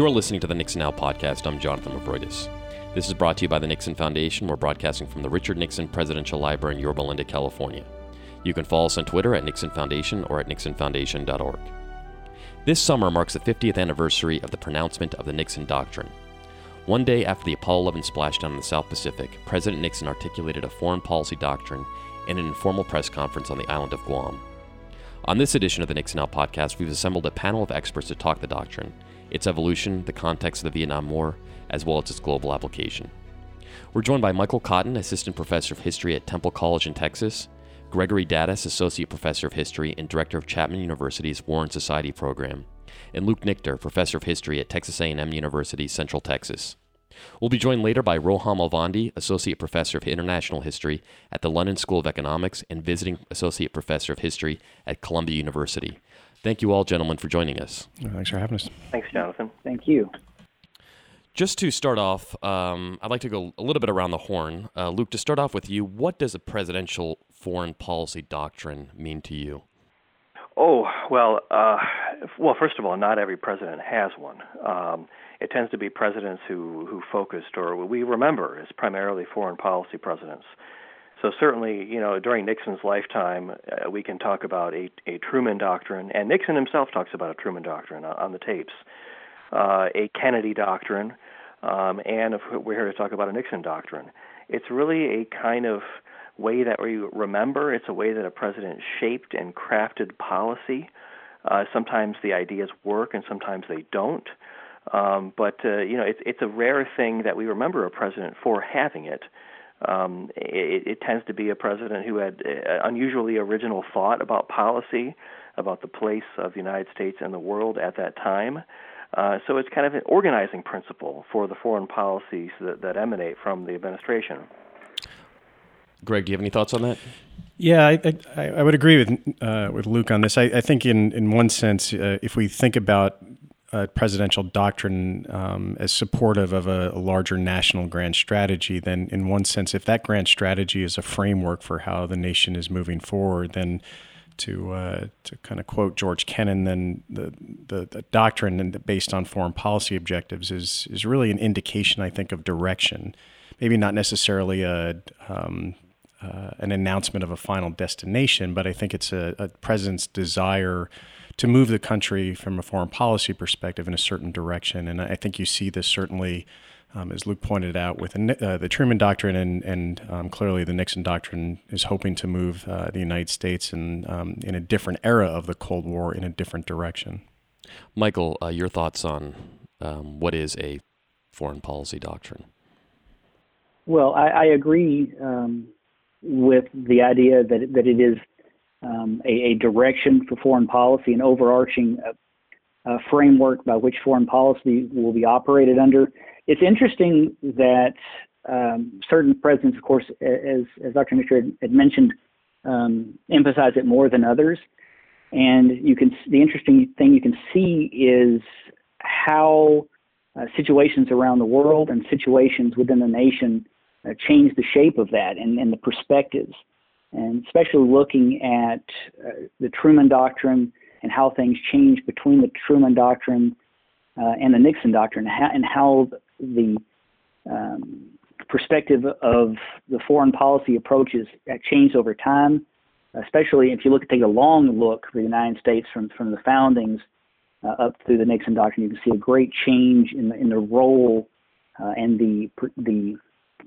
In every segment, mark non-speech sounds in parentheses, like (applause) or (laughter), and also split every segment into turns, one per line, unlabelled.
You are listening to the Nixon Now podcast. I'm Jonathan Movroydis. This is brought to you by the Nixon Foundation. We're broadcasting from the Richard Nixon Presidential Library in Yorba Linda, California. You can follow us on Twitter at Nixon Foundation or at nixonfoundation.org. This summer marks the 50th anniversary of the pronouncement of the Nixon Doctrine. One day after the Apollo 11 splashdown in the South Pacific, President Nixon articulated a foreign policy doctrine in an informal press conference on the island of Guam. On this edition of the Nixon Now podcast, we've assembled a panel of experts to talk the doctrine its evolution, the context of the Vietnam War, as well as its global application. We're joined by Michael Cotton, Assistant Professor of History at Temple College in Texas, Gregory Daddis, Associate Professor of History and Director of Chapman University's War and Society Program, and Luke Nichter, Professor of History at Texas A&M University, Central Texas. We'll be joined later by Roham Alvandi, Associate Professor of International History at the London School of Economics and Visiting Associate Professor of History at Columbia University. Thank you all, gentlemen, for joining us.
Thanks for having us.
Thanks, Jonathan.
Thank you.
Just to start off, um, I'd like to go a little bit around the horn. Uh, Luke, to start off with you, what does a presidential foreign policy doctrine mean to you?
Oh well, uh, well. First of all, not every president has one. Um, it tends to be presidents who who focused, or we remember as primarily foreign policy presidents. So certainly, you know, during Nixon's lifetime, uh, we can talk about a, a Truman doctrine, and Nixon himself talks about a Truman doctrine on, on the tapes, uh, a Kennedy doctrine, um, and if we're here to talk about a Nixon doctrine. It's really a kind of way that we remember. It's a way that a president shaped and crafted policy. Uh, sometimes the ideas work, and sometimes they don't. Um, but uh, you know, it's it's a rare thing that we remember a president for having it. Um, it, it tends to be a president who had uh, unusually original thought about policy, about the place of the United States in the world at that time. Uh, so it's kind of an organizing principle for the foreign policies that, that emanate from the administration.
Greg, do you have any thoughts on that?
Yeah, I, I, I would agree with uh, with Luke on this. I, I think in in one sense, uh, if we think about a presidential doctrine um, as supportive of a, a, larger national grand strategy, then in one sense, if that grand strategy is a framework for how the nation is moving forward, then to uh, to kind of quote George Kennan, then the, the, the doctrine based on foreign policy objectives is is really an indication, I think, of direction. Maybe not necessarily a um, uh, an announcement of a final destination, but I think it's a, a president's desire to move the country from a foreign policy perspective in a certain direction. And I think you see this certainly, um, as Luke pointed out, with uh, the Truman Doctrine, and, and um, clearly the Nixon Doctrine is hoping to move uh, the United States in, um, in a different era of the Cold War in a different direction.
Michael, uh, your thoughts on um, what is a foreign policy doctrine?
Well, I, I agree um, with the idea that that it is um, a, a, direction for foreign policy, an overarching uh, uh, framework by which foreign policy will be operated under. It's interesting that um, certain presidents, of course, as, as Dr. Nichter had mentioned, um, emphasize it more than others. And you can the interesting thing you can see is how uh, situations around the world and situations within the nation uh, change the shape of that and, and the perspectives and especially looking at uh, the Truman Doctrine and how things changed between the Truman Doctrine uh, and the Nixon Doctrine, and how the um, perspective of the foreign policy approaches changed over time. Especially if you look take a long look for the United States from from the foundings uh, up through the Nixon Doctrine, you can see a great change in the in the role uh, and the the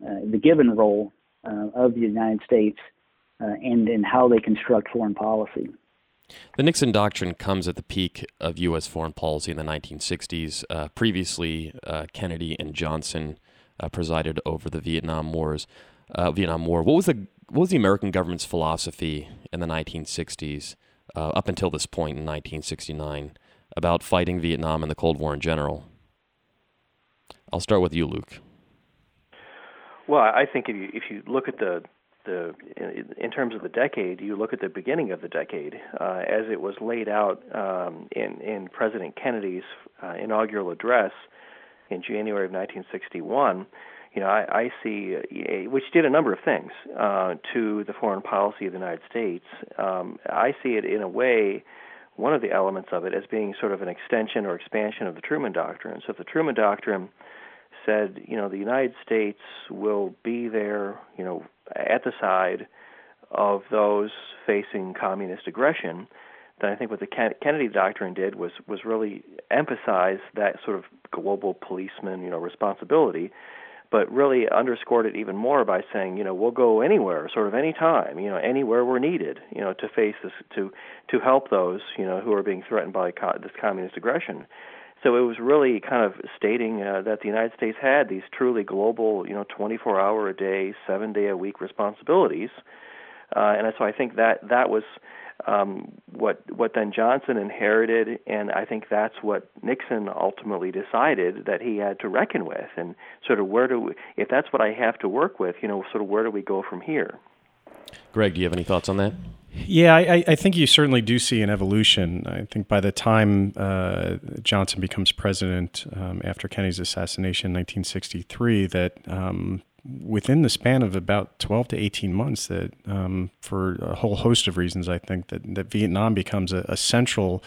uh, the given role uh, of the United States and in how they construct foreign policy.
The Nixon Doctrine comes at the peak of U.S. foreign policy in the 1960s. Uh, previously, uh, Kennedy and Johnson uh, presided over the Vietnam Wars. Uh, Vietnam War. What was the what was the American government's philosophy in the 1960s, uh, up until this point in 1969, about fighting Vietnam and the Cold War in general? I'll start with you, Luke.
Well, I think if you if you look at the the in terms of the decade, you look at the beginning of the decade uh, as it was laid out um, in in President Kennedy's uh, inaugural address in January of 1961. You know, I, I see uh, which did a number of things uh, to the foreign policy of the United States. Um, I see it in a way one of the elements of it as being sort of an extension or expansion of the Truman Doctrine. So if the Truman Doctrine said, you know, the United States will be there, you know, at the side of those facing communist aggression, then I think what the Kennedy Doctrine did was was really emphasize that sort of global policeman, you know, responsibility but really underscored it even more by saying, you know, we'll go anywhere, sort of any time, you know, anywhere we're needed, you know, to face this, to to help those, you know, who are being threatened by co- this communist aggression. So it was really kind of stating uh, that the United States had these truly global, you know, 24-hour a day, seven-day a week responsibilities, uh, and so I think that that was um, what what then Johnson inherited, and I think that's what Nixon ultimately decided that he had to reckon with, and sort of where do we, if that's what I have to work with, you know, sort of where do we go from here?
Greg, do you have any thoughts on that?
Yeah, I, I, think you certainly do see an evolution. I think by the time uh, Johnson becomes president um, after Kennedy's assassination in 1963, that um, within the span of about 12 to 18 months that um, for a whole host of reasons i think that, that vietnam becomes a, a central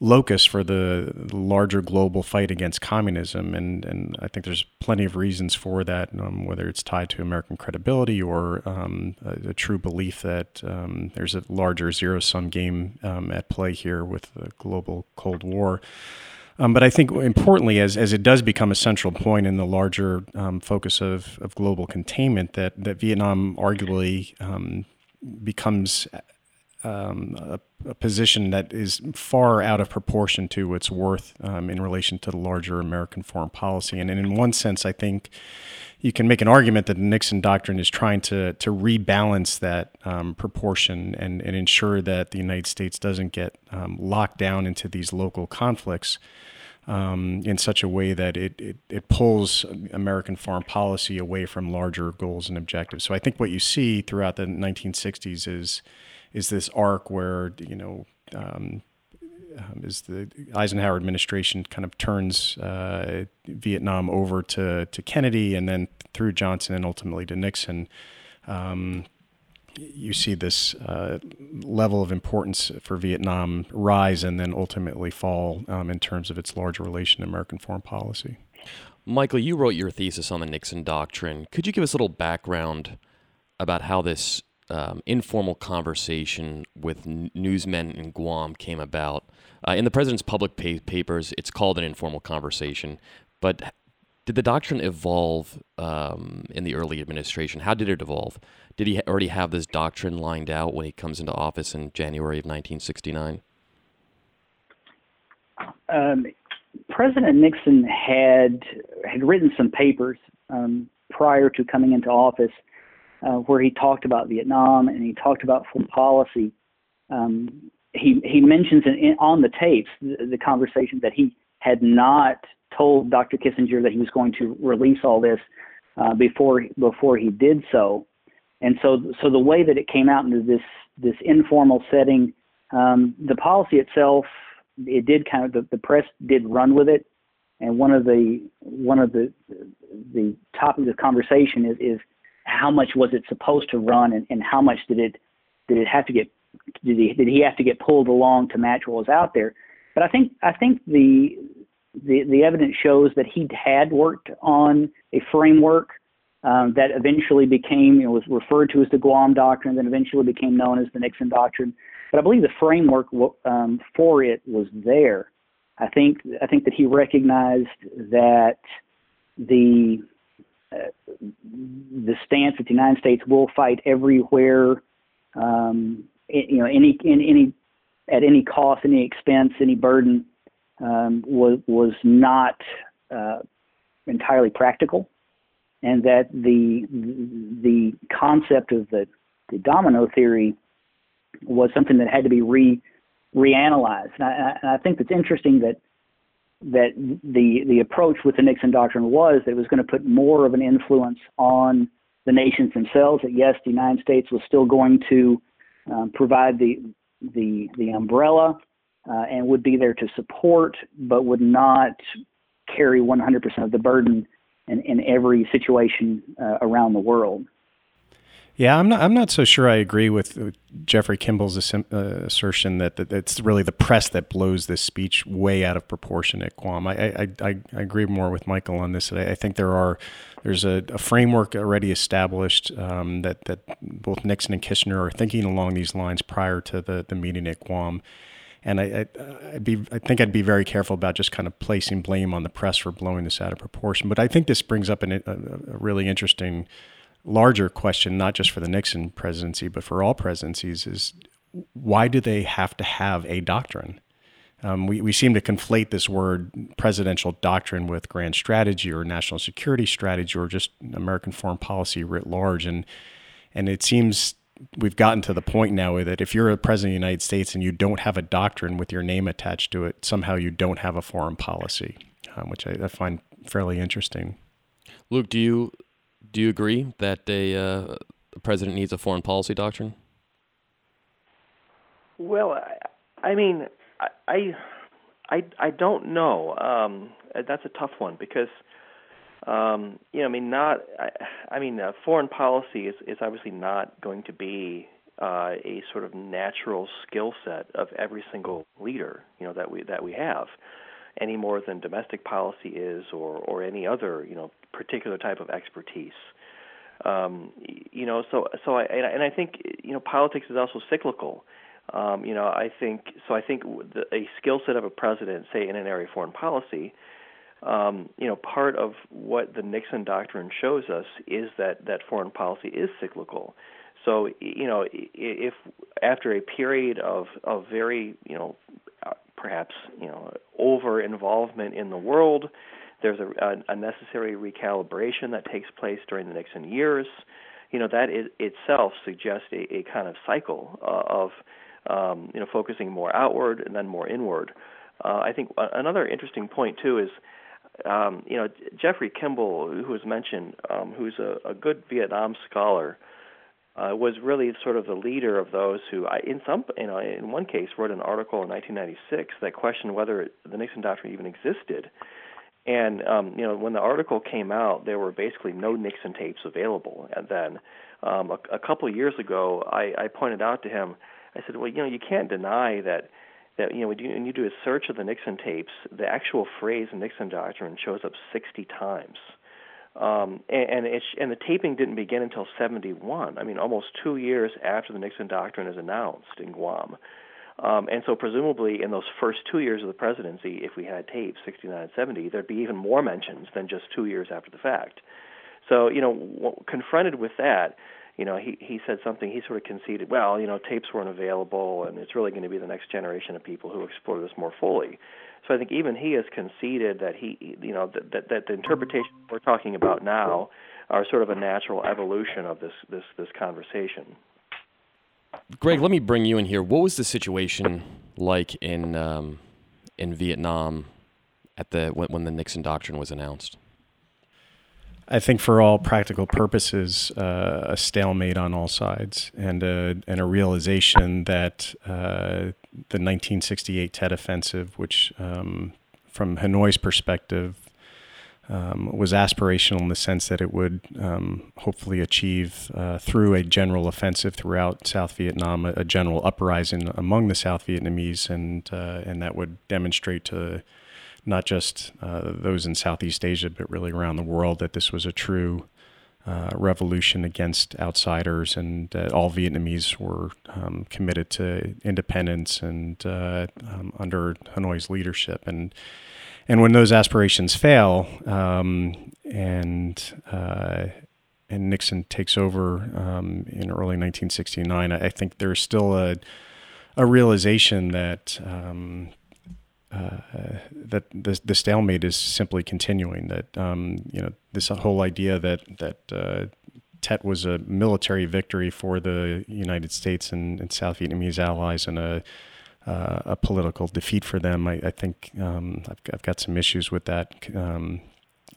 locus for the larger global fight against communism and, and i think there's plenty of reasons for that um, whether it's tied to american credibility or um, a, a, true belief that um, there's a larger zero-sum game um, at play here with the global cold war. Um, but I think importantly, as, as it does become a central point in the larger um, focus of, of global containment, that, that Vietnam arguably um, becomes um, a, a, position that is far out of proportion to its worth um, in relation to the larger American foreign policy. And, and in one sense, I think you can make an argument that the Nixon doctrine is trying to to rebalance that um, proportion and, and ensure that the United States doesn't get um, locked down into these local conflicts um, in such a way that it, it, it pulls American foreign policy away from larger goals and objectives. So I think what you see throughout the 1960s is is this arc where you know um, um, is the Eisenhower administration kind of turns uh, Vietnam over to to Kennedy and then through Johnson and ultimately to Nixon. Um, you see this uh, level of importance for Vietnam rise and then ultimately fall um, in terms of its larger relation to American foreign policy.
Michael, you wrote your thesis on the Nixon Doctrine. Could you give us a little background about how this um, informal conversation with n- newsmen in Guam came about? Uh, in the president's public pa- papers, it's called an informal conversation, but did the doctrine evolve um, in the early administration? How did it evolve? Did he already have this doctrine lined out when he comes into office in January of 1969? Um,
President Nixon had had written some papers um, prior to coming into office uh, where he talked about Vietnam and he talked about foreign policy. Um, he he mentions in, on the tapes the, the conversation that he had not told Dr. Kissinger that he was going to release all this uh, before before he did so. And so so the way that it came out into this this informal setting, um, the policy itself, it did kind of the, the press did run with it. And one of the one of the the topics of conversation is, is how much was it supposed to run and, and how much did it did it have to get did he did he have to get pulled along to match what was out there? But I think I think the the, the evidence shows that he had worked on a framework um, that eventually became, know, was referred to as the Guam Doctrine, then eventually became known as the Nixon Doctrine. But I believe the framework um, for it was there. I think I think that he recognized that the the stance that the United States will fight everywhere, um, you know, any in any at any cost, any expense, any burden, um, was was not uh, entirely practical, and that the the concept of the, the domino theory was something that had to be re reanalyzed. And I, I think it's interesting that that the the approach with the Nixon doctrine was that it was going to put more of an influence on the nations themselves. That yes, the United States was still going to um, provide the the the umbrella uh, and would be there to support, but would not carry 100% of the burden in, in every situation uh, around the world.
Yeah, I'm not. I'm not so sure. I agree with Jeffrey Kimball's uh, assertion that, that it's really the press that blows this speech way out of proportion at Guam. I I, I, I agree more with Michael on this. I, I think there are there's a, a framework already established um, that that both Nixon and Kissinger are thinking along these lines prior to the the meeting at Guam. And I, I, would be, I think I'd be very careful about just kind of placing blame on the press for blowing this out of proportion. But I think this brings up an, a, a really interesting larger question, not just for the Nixon presidency, but for all presidencies, is why do they have to have a doctrine? Um, we, we seem to conflate this word presidential doctrine with grand strategy or national security strategy or just American foreign policy writ large. And, and it seems we've gotten to the point now that if you're a president of the United States and you don't have a doctrine with your name attached to it, somehow you don't have a foreign policy, um, which I, I, find fairly interesting.
Luke, do you do you agree that a, uh, a president needs a foreign policy doctrine?
Well, I, I mean, I, I, I don't know. Um, that's a tough one because, um, you know, I mean, not. I, I mean, uh, foreign policy is is obviously not going to be uh, a sort of natural skill set of every single leader, you know, that we that we have, any more than domestic policy is, or or any other, you know, particular type of expertise. Um, you know, so so I and I think you know politics is also cyclical. Um, you know, I think so. I think the, a skill set of a president, say in an area of foreign policy, um, you know, part of what the Nixon doctrine shows us is that that foreign policy is cyclical. So you know, if after a period of of very you know, perhaps you know, over involvement in the world, there's a, a, necessary recalibration that takes place during the Nixon years. You know that itself suggests a, a kind of cycle uh, of um, you know focusing more outward and then more inward. Uh, I think another interesting point too is um, you know Jeffrey Kimball, who was mentioned, um, who's a, a good Vietnam scholar. Uh, was really sort of the leader of those who, I, in some, you know, in one case, wrote an article in 1996 that questioned whether the Nixon Doctrine even existed. And um, you know, when the article came out, there were basically no Nixon tapes available. And then um, a, a couple of years ago, I, I pointed out to him, I said, well, you know, you can't deny that that you know when you, when you do a search of the Nixon tapes, the actual phrase Nixon doctrine shows up 60 times. Um, and and, it's, and the taping didn't begin until 71. I mean, almost two years after the Nixon doctrine is announced in Guam. Um, and so, presumably, in those first two years of the presidency, if we had tapes, 69 and 70, there'd be even more mentions than just two years after the fact. So, you know, w- confronted with that, you know, he he said something. He sort of conceded, well, you know, tapes weren't available, and it's really going to be the next generation of people who explore this more fully. So I think even he has conceded that he, you know, that that, that the interpretation we're talking about now are sort of a natural evolution of this this this conversation.
Greg, let me bring you in here. What was the situation like in um, in Vietnam at the when, when, the Nixon Doctrine was announced?
I think, for all practical purposes, uh, a stalemate on all sides, and a and a realization that uh, the 1968 Tet Offensive, which um, from Hanoi's perspective um, was aspirational in the sense that it would um, hopefully achieve, uh, through a general offensive throughout South Vietnam, a, a, general uprising among the South Vietnamese, and uh, and that would demonstrate to not just uh, those in Southeast Asia, but really around the world, that this was a true uh, revolution against outsiders, and that all Vietnamese were um, committed to independence and uh, um, under Hanoi's leadership. And and when those aspirations fail, um, and uh, and Nixon takes over um, in early 1969, I, I, think there's still a a realization that um, that the, the, stalemate is simply continuing. That um, you know this whole idea that that uh, Tet was a military victory for the United States and, and South Vietnamese allies and a uh, a political defeat for them. I, I think um, I've, I've, got some issues with that um,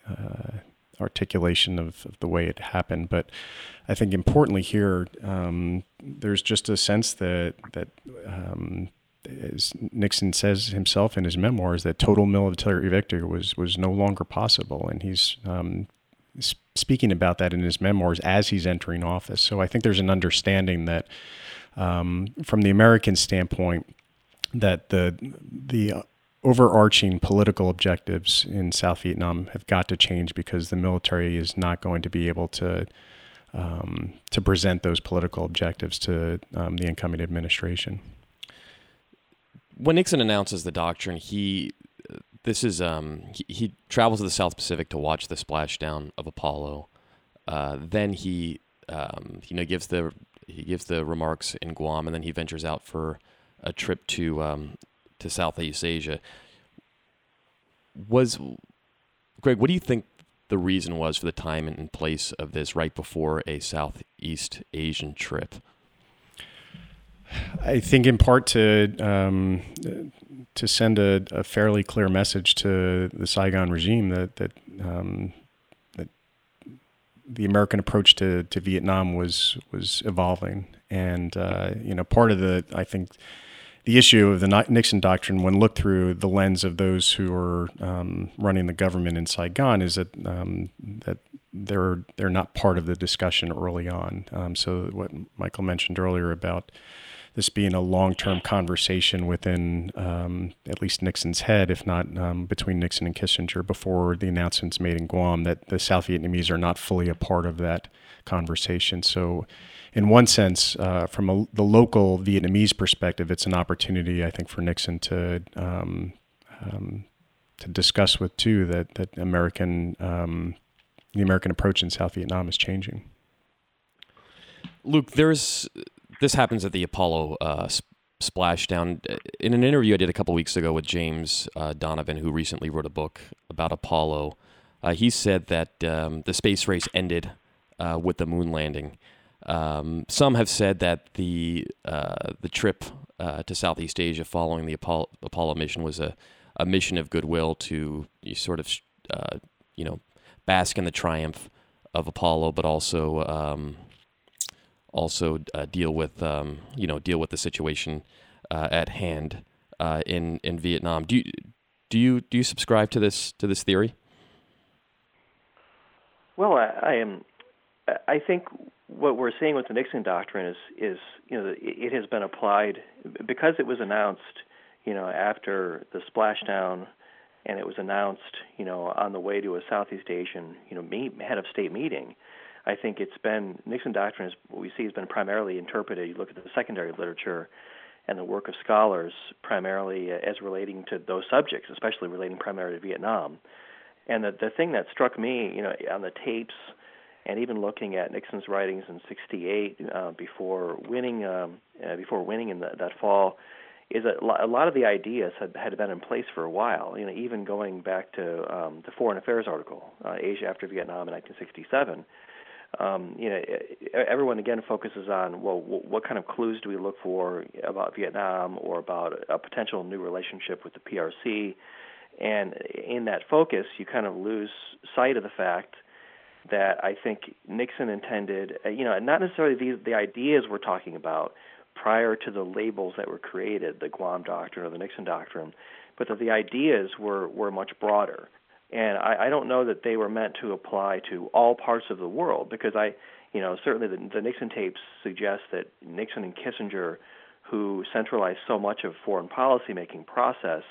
uh, articulation of, of, the way it happened. But I think importantly here, um, there's just a sense that that um, as Nixon says himself in his memoirs, that total military victory was was no longer possible, and he's um, speaking about that in his memoirs as he's entering office. So I think there's an understanding that, um, from the American standpoint, that the the overarching political objectives in South Vietnam have got to change because the military is not going to be able to um, to present those political objectives to um, the incoming administration.
When Nixon announces the doctrine, he this is um, he, he, travels to the South Pacific to watch the splashdown of Apollo. Uh, then he um, you know gives the he gives the remarks in Guam, and then he ventures out for a trip to um, to Southeast Asia. Was Greg? What do you think the reason was for the time and place of this right before a Southeast Asian trip?
I think in part to um, to send a, a, fairly clear message to the Saigon regime that that, um, that the American approach to, to Vietnam was was evolving, and uh, you know part of the I think the issue of the Nixon doctrine, when looked through the lens of those who are um, running the government in Saigon, is that um, that they're they're not part of the discussion early on. Um, so what Michael mentioned earlier about this being a long-term conversation within um, at least Nixon's head, if not um, between Nixon and Kissinger, before the announcements made in Guam, that the South Vietnamese are not fully a part of that conversation. So in one sense, uh, from a, the local Vietnamese perspective, it's an opportunity, I think, for Nixon to um, um, to discuss with Thieu that that American um, the American approach in South Vietnam is changing.
Luke, there's this happens at the Apollo uh, splashdown. In an interview I did a couple weeks ago with James uh, Donovan, who recently wrote a book about Apollo, uh, he said that um, the space race ended uh, with the moon landing. Um, some have said that the uh, the trip uh, to Southeast Asia following the Apollo, Apollo mission was a, a mission of goodwill to sort of uh, you know bask in the triumph of Apollo, but also um, also uh, deal with um, you know deal with the situation uh, at hand uh, in in Vietnam. Do you do you do you subscribe to this to this theory?
Well, I, I am. I think what we're seeing with the Nixon doctrine is is you know it has been applied because it was announced you know after the splashdown and it was announced you know on the way to a Southeast Asian you know meet, head of state meeting. I think it's been Nixon doctrine is what we see has been primarily interpreted. You look at the secondary literature and the work of scholars primarily as relating to those subjects, especially relating primarily to Vietnam. And the the thing that struck me, you know, on the tapes and even looking at Nixon's writings in '68 uh, before winning um, uh, before winning in the, that fall, is that a lot of the ideas had had been in place for a while. You know, even going back to um, the Foreign Affairs article, uh, Asia after Vietnam in 1967. Um, you know, everyone again focuses on well, what kind of clues do we look for about Vietnam or about a potential new relationship with the PRC, and in that focus, you kind of lose sight of the fact that I think Nixon intended, uh, you know, not necessarily the the ideas we're talking about prior to the labels that were created, the Guam Doctrine or the Nixon Doctrine, but that the ideas were were much broader. And I, I don't know that they were meant to apply to all parts of the world because I, you know, certainly the, the Nixon tapes suggest that Nixon and Kissinger, who centralized so much of foreign policy making process,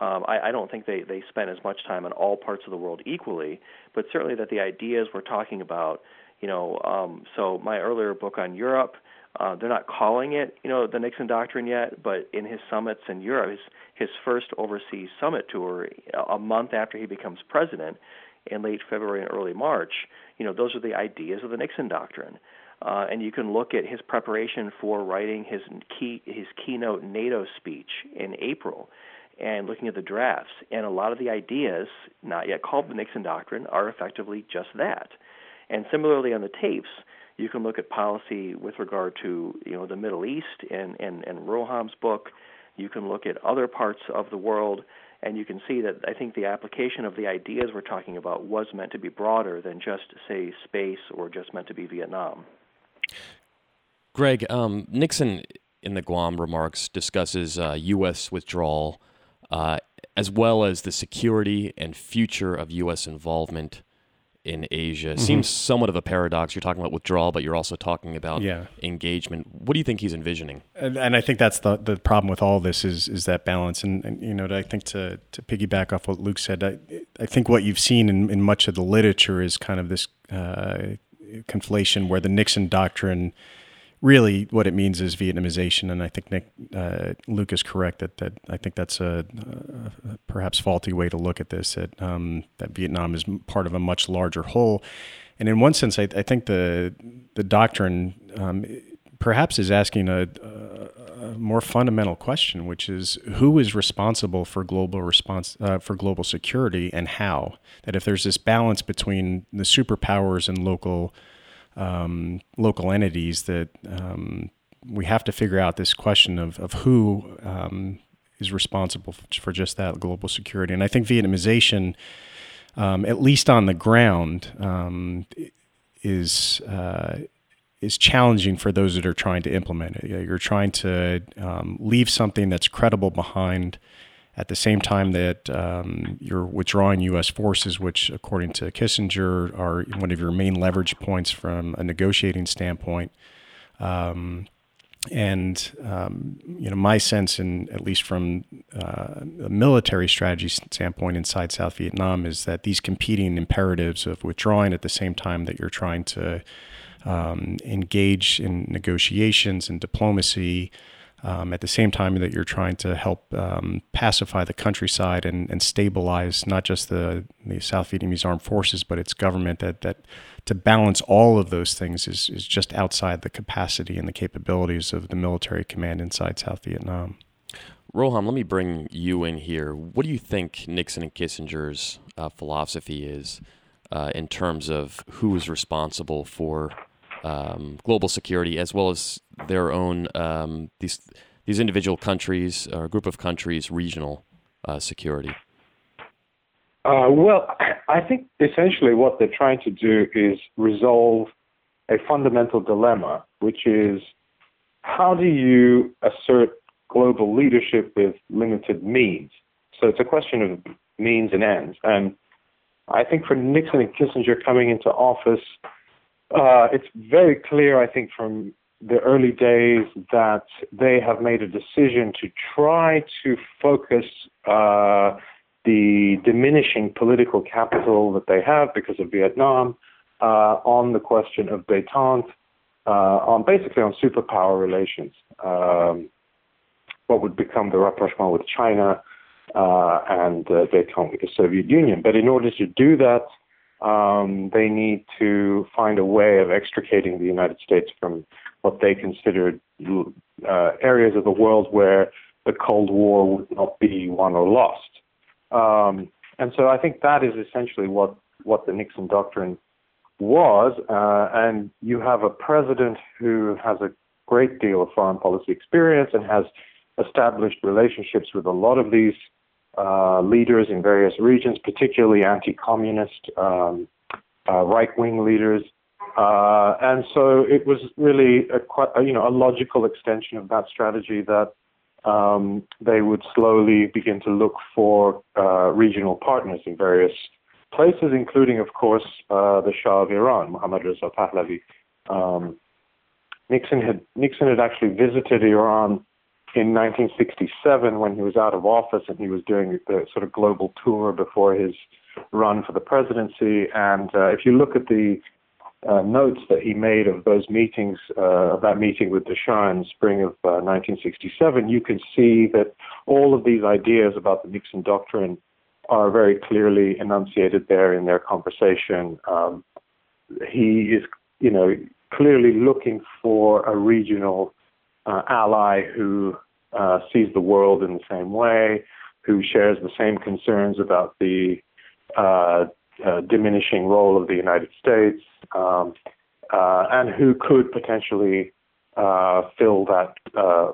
um, I, I don't think they, they spent as much time on all parts of the world equally, but certainly that the ideas we're talking about, you know, um, so my earlier book on Europe, uh, they're not calling it, you know, the Nixon Doctrine yet, but in his summits in Europe, his, his first overseas summit tour, a month after he becomes president, in late February and early March, you know, those are the ideas of the Nixon Doctrine. Uh, and you can look at his preparation for writing his key his keynote NATO speech in April and looking at the drafts. And a lot of the ideas, not yet called the Nixon Doctrine, are effectively just that. And similarly on the tapes, you can look at policy with regard to you know the Middle East and and, and Roham's book. You can look at other parts of the world, and you can see that I think the application of the ideas we're talking about was meant to be broader than just say space or just meant to be Vietnam.
Greg, um, Nixon in the Guam remarks discusses uh, U.S. withdrawal uh, as well as the security and future of U.S. involvement in Asia. Mm-hmm. Seems somewhat of a paradox. You're talking about withdrawal, but you're also talking about yeah. engagement. What do you think he's envisioning?
And, and, I think that's the the problem with all this is is that balance. And, and you know, I think to to piggyback off what Luke said, I, I think what you've seen in, in much of the literature is kind of this uh, conflation where the Nixon doctrine really what it means is Vietnamization, and I think Nick uh, Luke is correct that that I think that's a, a perhaps faulty way to look at this. That um, that Vietnam is part of a much larger whole, and in one sense, I, I think the the doctrine um, perhaps is asking a, a, more fundamental question, which is who is responsible for global response uh, for global security and how. That if there's this balance between the superpowers and local um, local entities that um, we have to figure out this question of, of who um, is responsible for just that global security. And I think Vietnamization, um, at least on the ground, um, is uh, is challenging for those that are trying to implement it. You're trying to um, leave something that's credible behind at the same time that um, you're withdrawing U.S. forces, which, according to Kissinger, are one of your main leverage points from a negotiating standpoint. Um, and um, you know, my sense, and at least from uh, a military strategy standpoint inside South Vietnam, is that these competing imperatives of withdrawing at the same time that you're trying to um, engage in negotiations and diplomacy um, at the same time that you're trying to help um, pacify the countryside and, and stabilize not just the, the South Vietnamese armed forces, but its government, that, that to balance all of those things is, is just outside the capacity and the capabilities of the military command inside South Vietnam.
Roham, let me bring you in here. What do you think Nixon and Kissinger's uh, philosophy is uh, in terms of who is responsible for um, global security as well as their own um, these these individual countries or group of countries regional uh, security?
Uh, well, (clears throat) I think essentially what they're trying to do is resolve a fundamental dilemma, which is how do you assert global leadership with limited means? So it's a question of means and ends. And I think for Nixon and Kissinger coming into office, uh, it's very clear, I think, from the early days that they have made a decision to try to focus uh, the diminishing political capital that they have because of Vietnam uh, on the question of détente, uh, on basically on superpower relations. Um, what would become the rapprochement with China uh, and uh, détente with the Soviet Union. But in order to do that, um, they need to find a way of extricating the United States from what they considered uh, areas of the world where the Cold War would not be won or lost. Um, and so I think that is essentially what, what the Nixon doctrine was. Uh, and you have a president who has a great deal of foreign policy experience and has established relationships with a lot of these uh, leaders in various regions, particularly anti-communist, um, uh, right-wing leaders. Uh, and so it was really a, quite, you know, a logical extension of that strategy that um, they would slowly begin to look for uh, regional partners in various places, including, of course, uh, the Shah of Iran, Mohammad Reza Pahlavi. Um, Nixon had Nixon had actually visited Iran in 1967 when he was out of office and he was doing the sort of global tour before his run for the presidency. And uh, if you look at the uh, notes that he made of those meetings, uh, of that meeting with Shah in spring of 1967, uh, you can see that all of these ideas about the Nixon doctrine are very clearly enunciated there in their conversation. Um, he is, you know, clearly looking for a regional uh, ally who uh, sees the world in the same way, who shares the same concerns about the uh, uh diminishing role of the United States, um, uh, and who could potentially uh, fill that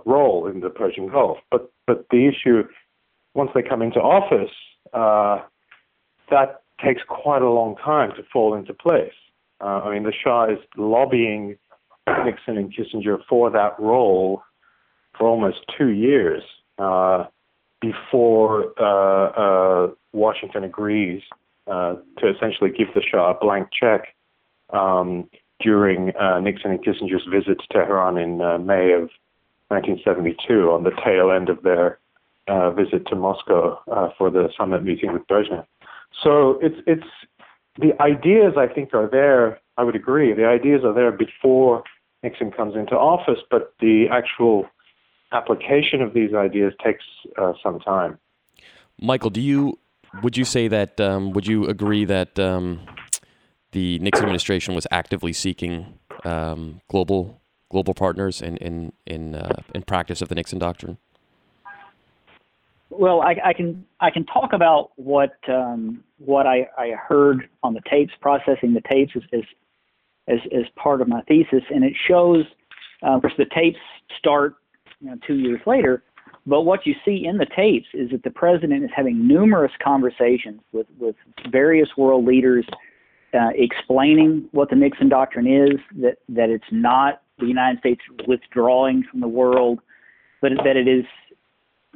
role in the Persian Gulf. But but the issue, once they come into office, that takes quite a long time to fall into place. I mean, the Shah is lobbying Nixon and Kissinger for that role for almost two years uh, before uh, uh, Washington agrees uh, to essentially give the Shah a blank check um, during uh, Nixon and Kissinger's visit to Tehran in uh, May of 1972, on the tail end of their visit to Moscow for the summit meeting with Brezhnev. So it's it's the ideas I think are there. I would agree. The ideas are there before Nixon comes into office, but the actual application of these ideas takes uh, some time.
Michael, do you would you say that um, would you agree that um, the Nixon administration was actively seeking um, global global partners in in in, uh, in practice of the Nixon doctrine?
Well, I, I can I can talk about what um, what I, I heard on the tapes, processing the tapes as as as, as part of my thesis, and it shows. Uh, of course, the tapes start you know, two years later, but what you see in the tapes is that the president is having numerous conversations with with various world leaders, uh, explaining what the Nixon doctrine is, that that it's not the United States withdrawing from the world, but that it is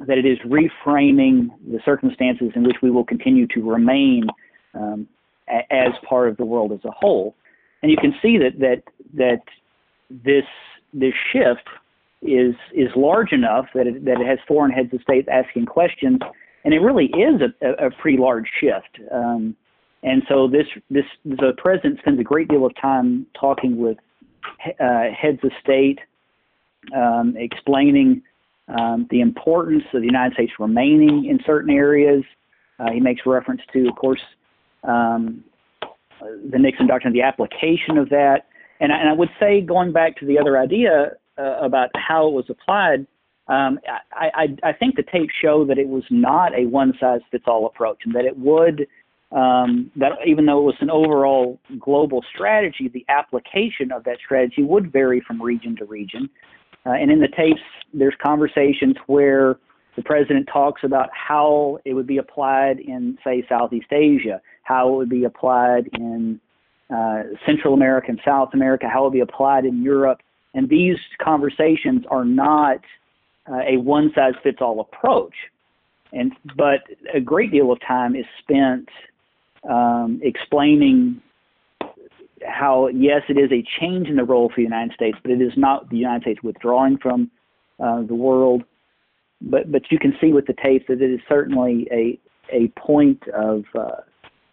that it is reframing the circumstances in which we will continue to remain um, a, as part of the world as a whole. And you can see that that that this this shift is is large enough that it, that it has foreign heads of state asking questions, and it really is a, a pretty large shift. Um, and so this this the president spends a great deal of time talking with uh, heads of state, um, explaining um, the importance of the United States remaining in certain areas. Uh, he makes reference to, of course, um, the Nixon Doctrine, the application of that. And I, and I, would say, going back to the other idea uh, about how it was applied, um, I, I, I, think the tapes show that it was not a one size fits all approach and that it would, um, that even though it was an overall global strategy, the application of that strategy would vary from region to region. Uh, and in the tapes, there's conversations where the president talks about how it would be applied in, say, Southeast Asia, how it would be applied in uh, Central America and South America, how it would be applied in Europe. And these conversations are not uh, a one size fits all approach. And, but a great deal of time is spent um, explaining how yes, it is a change in the role for the United States, but it is not the United States withdrawing from uh, the world. But but you can see with the tapes that it is certainly a a point of uh,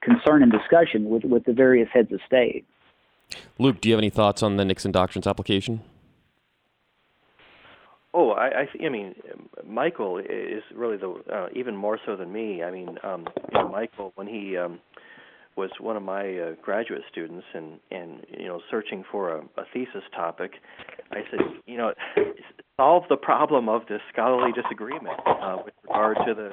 concern and discussion with with the various heads of state.
Luke, do you have any thoughts on the Nixon doctrines application?
Oh, I, I, I mean, Michael is really the uh, even more so than me. I mean, um, you know, Michael when he um, was one of my uh, graduate students and and you know searching for a, a thesis topic i said you know solve the problem of this scholarly disagreement uh, with regard to the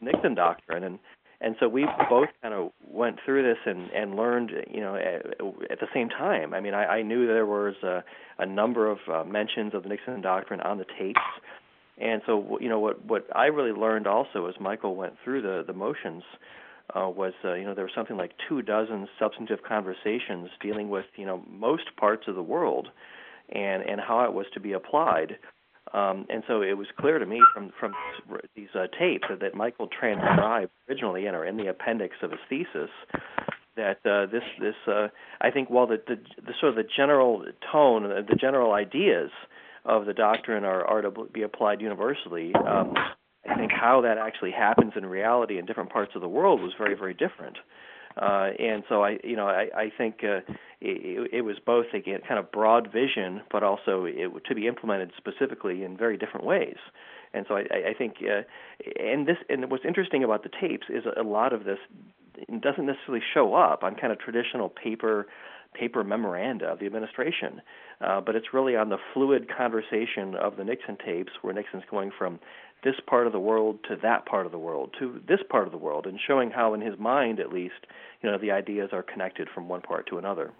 nixon doctrine and and so we both kind of went through this and and learned you know at, at the same time. I mean i, I knew there was a, a number of uh, mentions of the nixon doctrine on the tapes. And so you know what what i really learned also as michael went through the the motions uh, was uh, you know there was something like two dozen substantive conversations dealing with you know most parts of the world and and how it was to be applied um, and so it was clear to me from from these uh, tapes that, that Michael transcribed originally and are in the appendix of his thesis that uh, this this uh, I think while the, the the sort of the general tone the general ideas of the doctrine are are to be applied universally um, I think how that actually happens in reality in different parts of the world was very, very different. Uh, and so I, you know, I, I think uh, it, it was both a kind of broad vision, but also it, to be implemented specifically in very different ways. And so I, I think, uh, and this, and what's interesting about the tapes is a lot of this doesn't necessarily show up on kind of traditional paper paper memoranda of the administration, uh, but it's really on the fluid conversation of the Nixon tapes, where Nixon's going from this part of the world to that part of the world to this part of the world and showing how in his mind at least you know the ideas are connected from one part to another.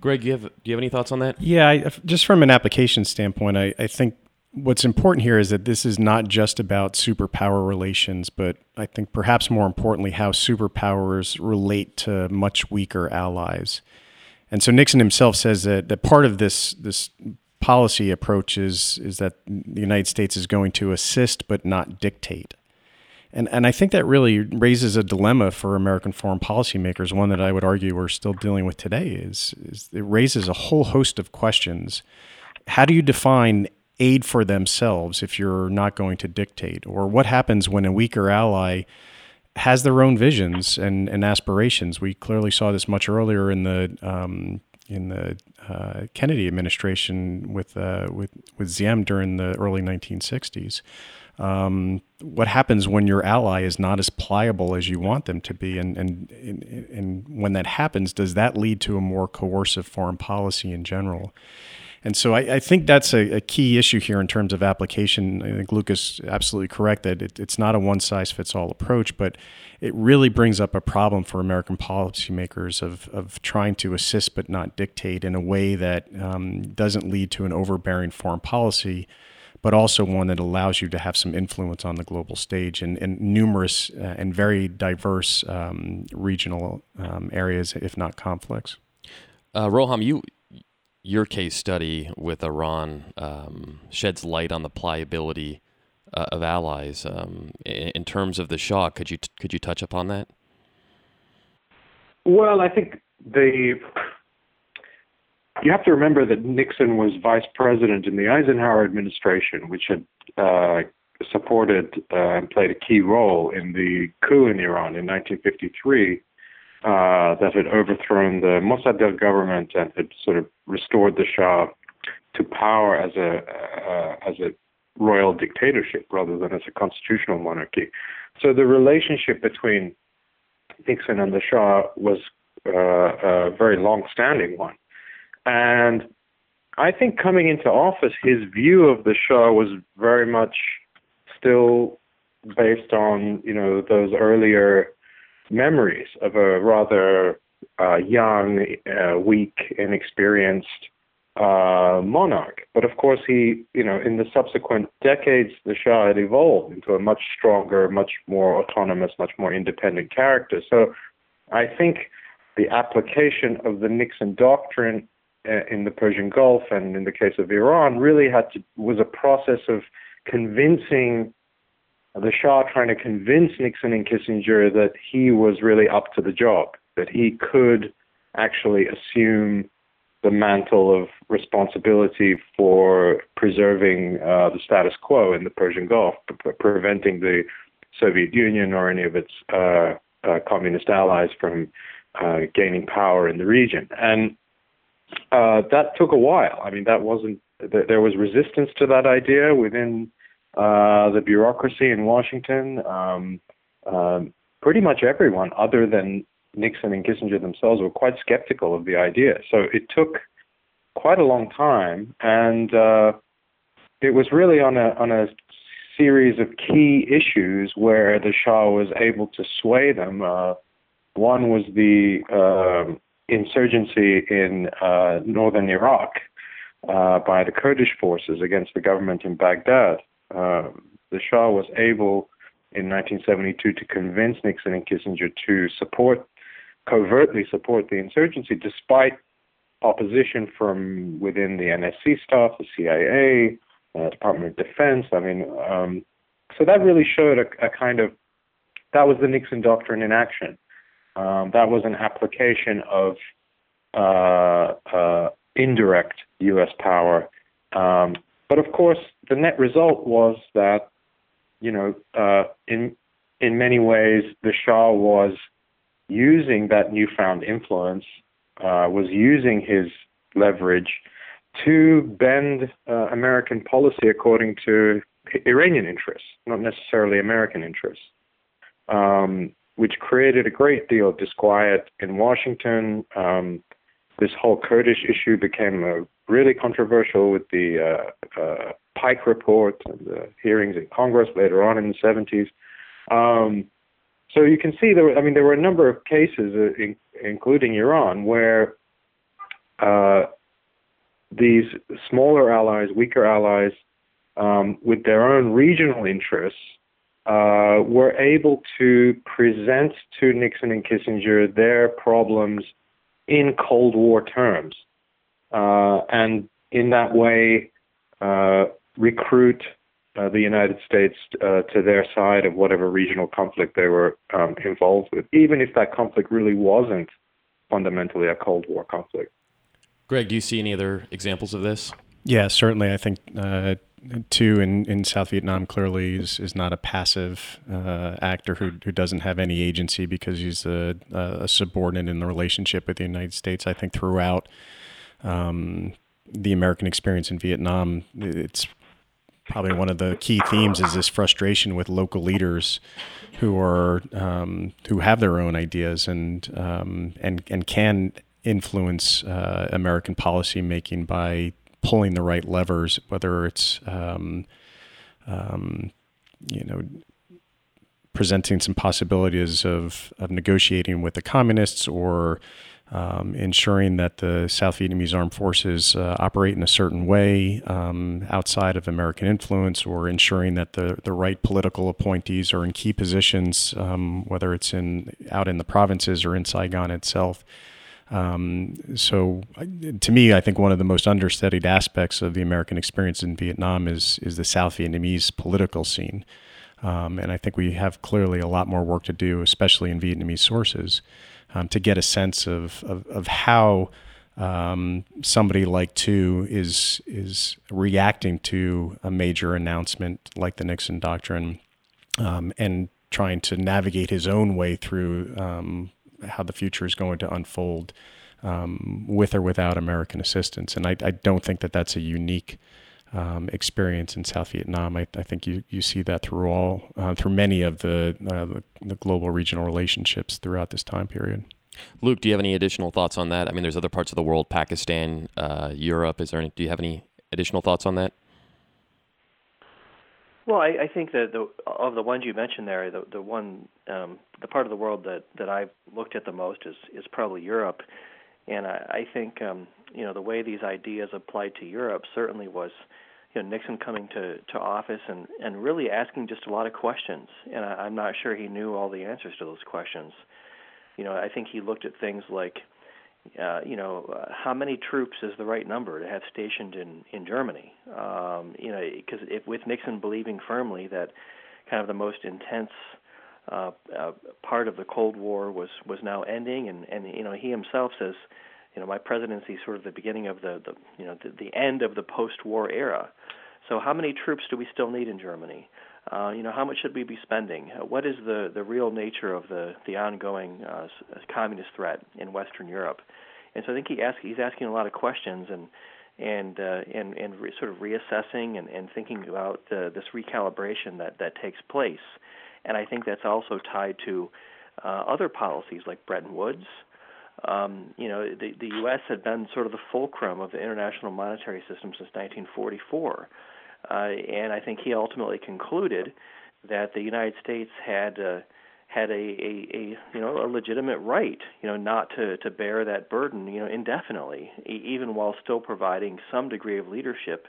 Greg do you have, do you have any thoughts on that?
Yeah I, just from an application standpoint I, I think what's important here is that this is not just about superpower relations but i think perhaps more importantly how superpowers relate to much weaker allies. And so Nixon himself says that, that part of this this policy approach is, is that the United States is going to assist but not dictate. And, and I think that really raises a dilemma for American foreign policymakers, one that I would argue we're still dealing with today, is, is it raises a whole host of questions. How do you define aid for themselves if you're not going to dictate? Or what happens when a weaker ally has their own visions and, and aspirations? We clearly saw this much earlier in the um, in the uh, Kennedy administration with uh, with with Diem during the early 1960s. Um, what happens when your ally is not as pliable as you want them to be, and, and and and when that happens, does that lead to a more coercive foreign policy in general? And so I, I think that's a, a, key issue here in terms of application. I think Lucas is absolutely correct that it, it's not a one size fits all approach, but it really brings up a problem for American policymakers of, of trying to assist but not dictate in a way that um, doesn't lead to an overbearing foreign policy but also one that allows you to have some influence on the global stage in, in numerous uh, and very diverse um, regional um, areas, if not conflicts.
Uh, Roham, you your case study with Iran um, sheds light on the pliability uh, of allies. Um, in, in, terms of the Shah, could you t- could you touch upon that?
Well, I think the you have to remember that Nixon was vice president in the Eisenhower administration, which had uh, supported uh, and played a key role in the coup in Iran in 1953 uh, that had overthrown the Mossadegh government and had sort of restored the Shah to power as a uh, as a royal dictatorship rather than as a constitutional monarchy. So the relationship between Nixon and the Shah was uh, a very long-standing one, and I think coming into office, his view of the Shah was very much still based on you know those earlier memories of a rather uh, young, uh, weak, inexperienced uh, monarch. But of course, he, you know, in the subsequent decades, the Shah had evolved into a much stronger, much more autonomous, much more independent character. So I think the application of the Nixon doctrine uh, in the Persian Gulf and in the case of Iran really had to was a process of convincing the Shah trying to convince Nixon and Kissinger that he was really up to the job, that he could actually assume the mantle of responsibility for preserving uh, the status quo in the Persian Gulf, pre- preventing the Soviet Union or any of its uh, uh, communist allies from uh, gaining power in the region. And uh, that took a while. I mean, that wasn't, th- there was resistance to that idea within uh, the bureaucracy in Washington, um, um, pretty much everyone other than Nixon and Kissinger themselves were quite skeptical of the idea. So it took quite a long time, and uh, it was really on a on a series of key issues where the Shah was able to sway them. Uh, one was the uh, insurgency in uh, northern Iraq uh, by the Kurdish forces against the government in Baghdad. Um, the Shah was able in 1972 to convince Nixon and Kissinger to support, covertly support the insurgency, despite opposition from within the NSC staff, the CIA, uh, Department of Defense. I mean, um, so that really showed a, a, kind of that was the Nixon doctrine in action. Um, that was an application of uh, uh, indirect U.S. power um, but of course, the net result was that, you know, uh, in in many ways, the Shah was using that newfound influence, uh, was using his leverage to bend uh, American policy according to Iranian interests, not necessarily American interests, um, which created a great deal of disquiet in Washington. Um, this whole Kurdish issue became a really controversial with the uh, uh, Pike report and the hearings in Congress later on in the 70s. Um, so you can see there. Were, I mean, there were a number of cases, uh, in, including Iran, where uh, these smaller allies, weaker allies, um, with their own regional interests, uh, were able to present to Nixon and Kissinger their problems in Cold War terms uh, and in that way uh, recruit uh, the United States uh, to their side of whatever regional conflict they were um, involved with, even if that conflict really wasn't fundamentally a Cold War conflict.
Greg, do you see any other examples of this?
Yeah, certainly. I think uh, Thieu in, in South Vietnam clearly is, is not a passive uh, actor who, who doesn't have any agency because he's a, a, subordinate in the relationship with the United States. I think throughout um, the American experience in Vietnam, it's probably one of the key themes is this frustration with local leaders who are um, who have their own ideas and um, and and can influence uh, American policy making by pulling the right levers, whether it's um, um, you know presenting some possibilities of of negotiating with the communists or um, ensuring that the South Vietnamese armed forces uh, operate in a certain way um, outside of American influence, or ensuring that the, the right political appointees are in key positions, um, whether it's in out in the provinces or in Saigon itself. Um, so, to me, I think one of the most understudied aspects of the American experience in Vietnam is is the South Vietnamese political scene, um, and I think we have clearly a lot more work to do, especially in Vietnamese sources um, to get a sense of, of, of how um, somebody like Thieu is is reacting to a major announcement like the Nixon Doctrine, um, and trying to navigate his own way through um, how the future is going to unfold um, with or without American assistance. And I, I, don't think that that's a unique um, experience in South Vietnam. I, I, think you, you see that through all uh, through many of the, uh, the, the global regional relationships throughout this time period.
Luke, do you have any additional thoughts on that? I mean, there's other parts of the world, Pakistan, uh, Europe. Is there? Any, do you have any additional thoughts on that?
Well, I, I think that the, of the ones you mentioned there, the the one um, the part of the world that that I've looked at the most is is probably Europe, and I, I think um, you know the way these ideas applied to Europe certainly was you know Nixon coming to to office and and really asking just a lot of questions, and I, I'm not sure he knew all the answers to those questions. You know, I think he looked at things like, uh, you know, uh, how many troops is the right number to have stationed in in Germany? Um, you know, because with Nixon believing firmly that kind of the most intense uh, uh, part of the Cold War was was now ending, and and you know he himself says, you know, my presidency is sort of the beginning of the the you know the, the end of the post-war era. So how many troops do we still need in Germany? Uh, you know, how much should we be spending? Uh, what is the, the real nature of the, the ongoing uh, communist threat in Western Europe? And so I think he ask, he's asking a lot of questions and and uh, and and re, sort of reassessing and, and thinking about uh, this recalibration that that takes place. And I think that's also tied to uh, other policies like Bretton Woods. Um, you know, the the U.S. had been sort of the fulcrum of the international monetary system since 1944. Uh, and I think he ultimately concluded that the United States had uh, had a, a, a you know a legitimate right you know not to to bear that burden you know indefinitely even while still providing some degree of leadership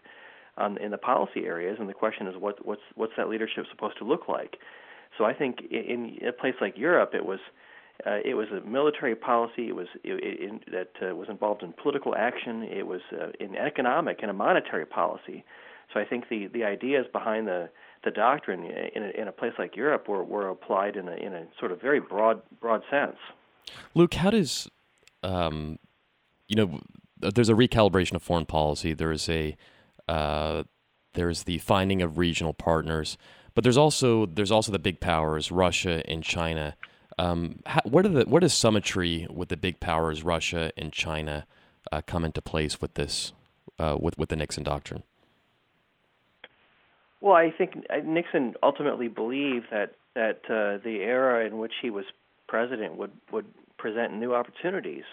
on, in the policy areas and the question is what what's what's that leadership supposed to look like so I think in, in a place like Europe it was uh, it was a military policy. It was it, it, that uh, was involved in political action. It was uh, in economic and a monetary policy. So I think the the ideas behind the the doctrine in a, in a place like Europe were, were applied in a in a sort of very broad broad sense.
Luke, how does um, you know there's a recalibration of foreign policy. There is a uh, there's the finding of regional partners, but there's also there's also the big powers, Russia and China. Um, how, where, the, where does symmetry with the big powers, Russia and China, uh, come into place with this uh, with with the Nixon doctrine?
Well, I think uh, Nixon ultimately believed that that uh, the era in which he was president would would present new opportunities.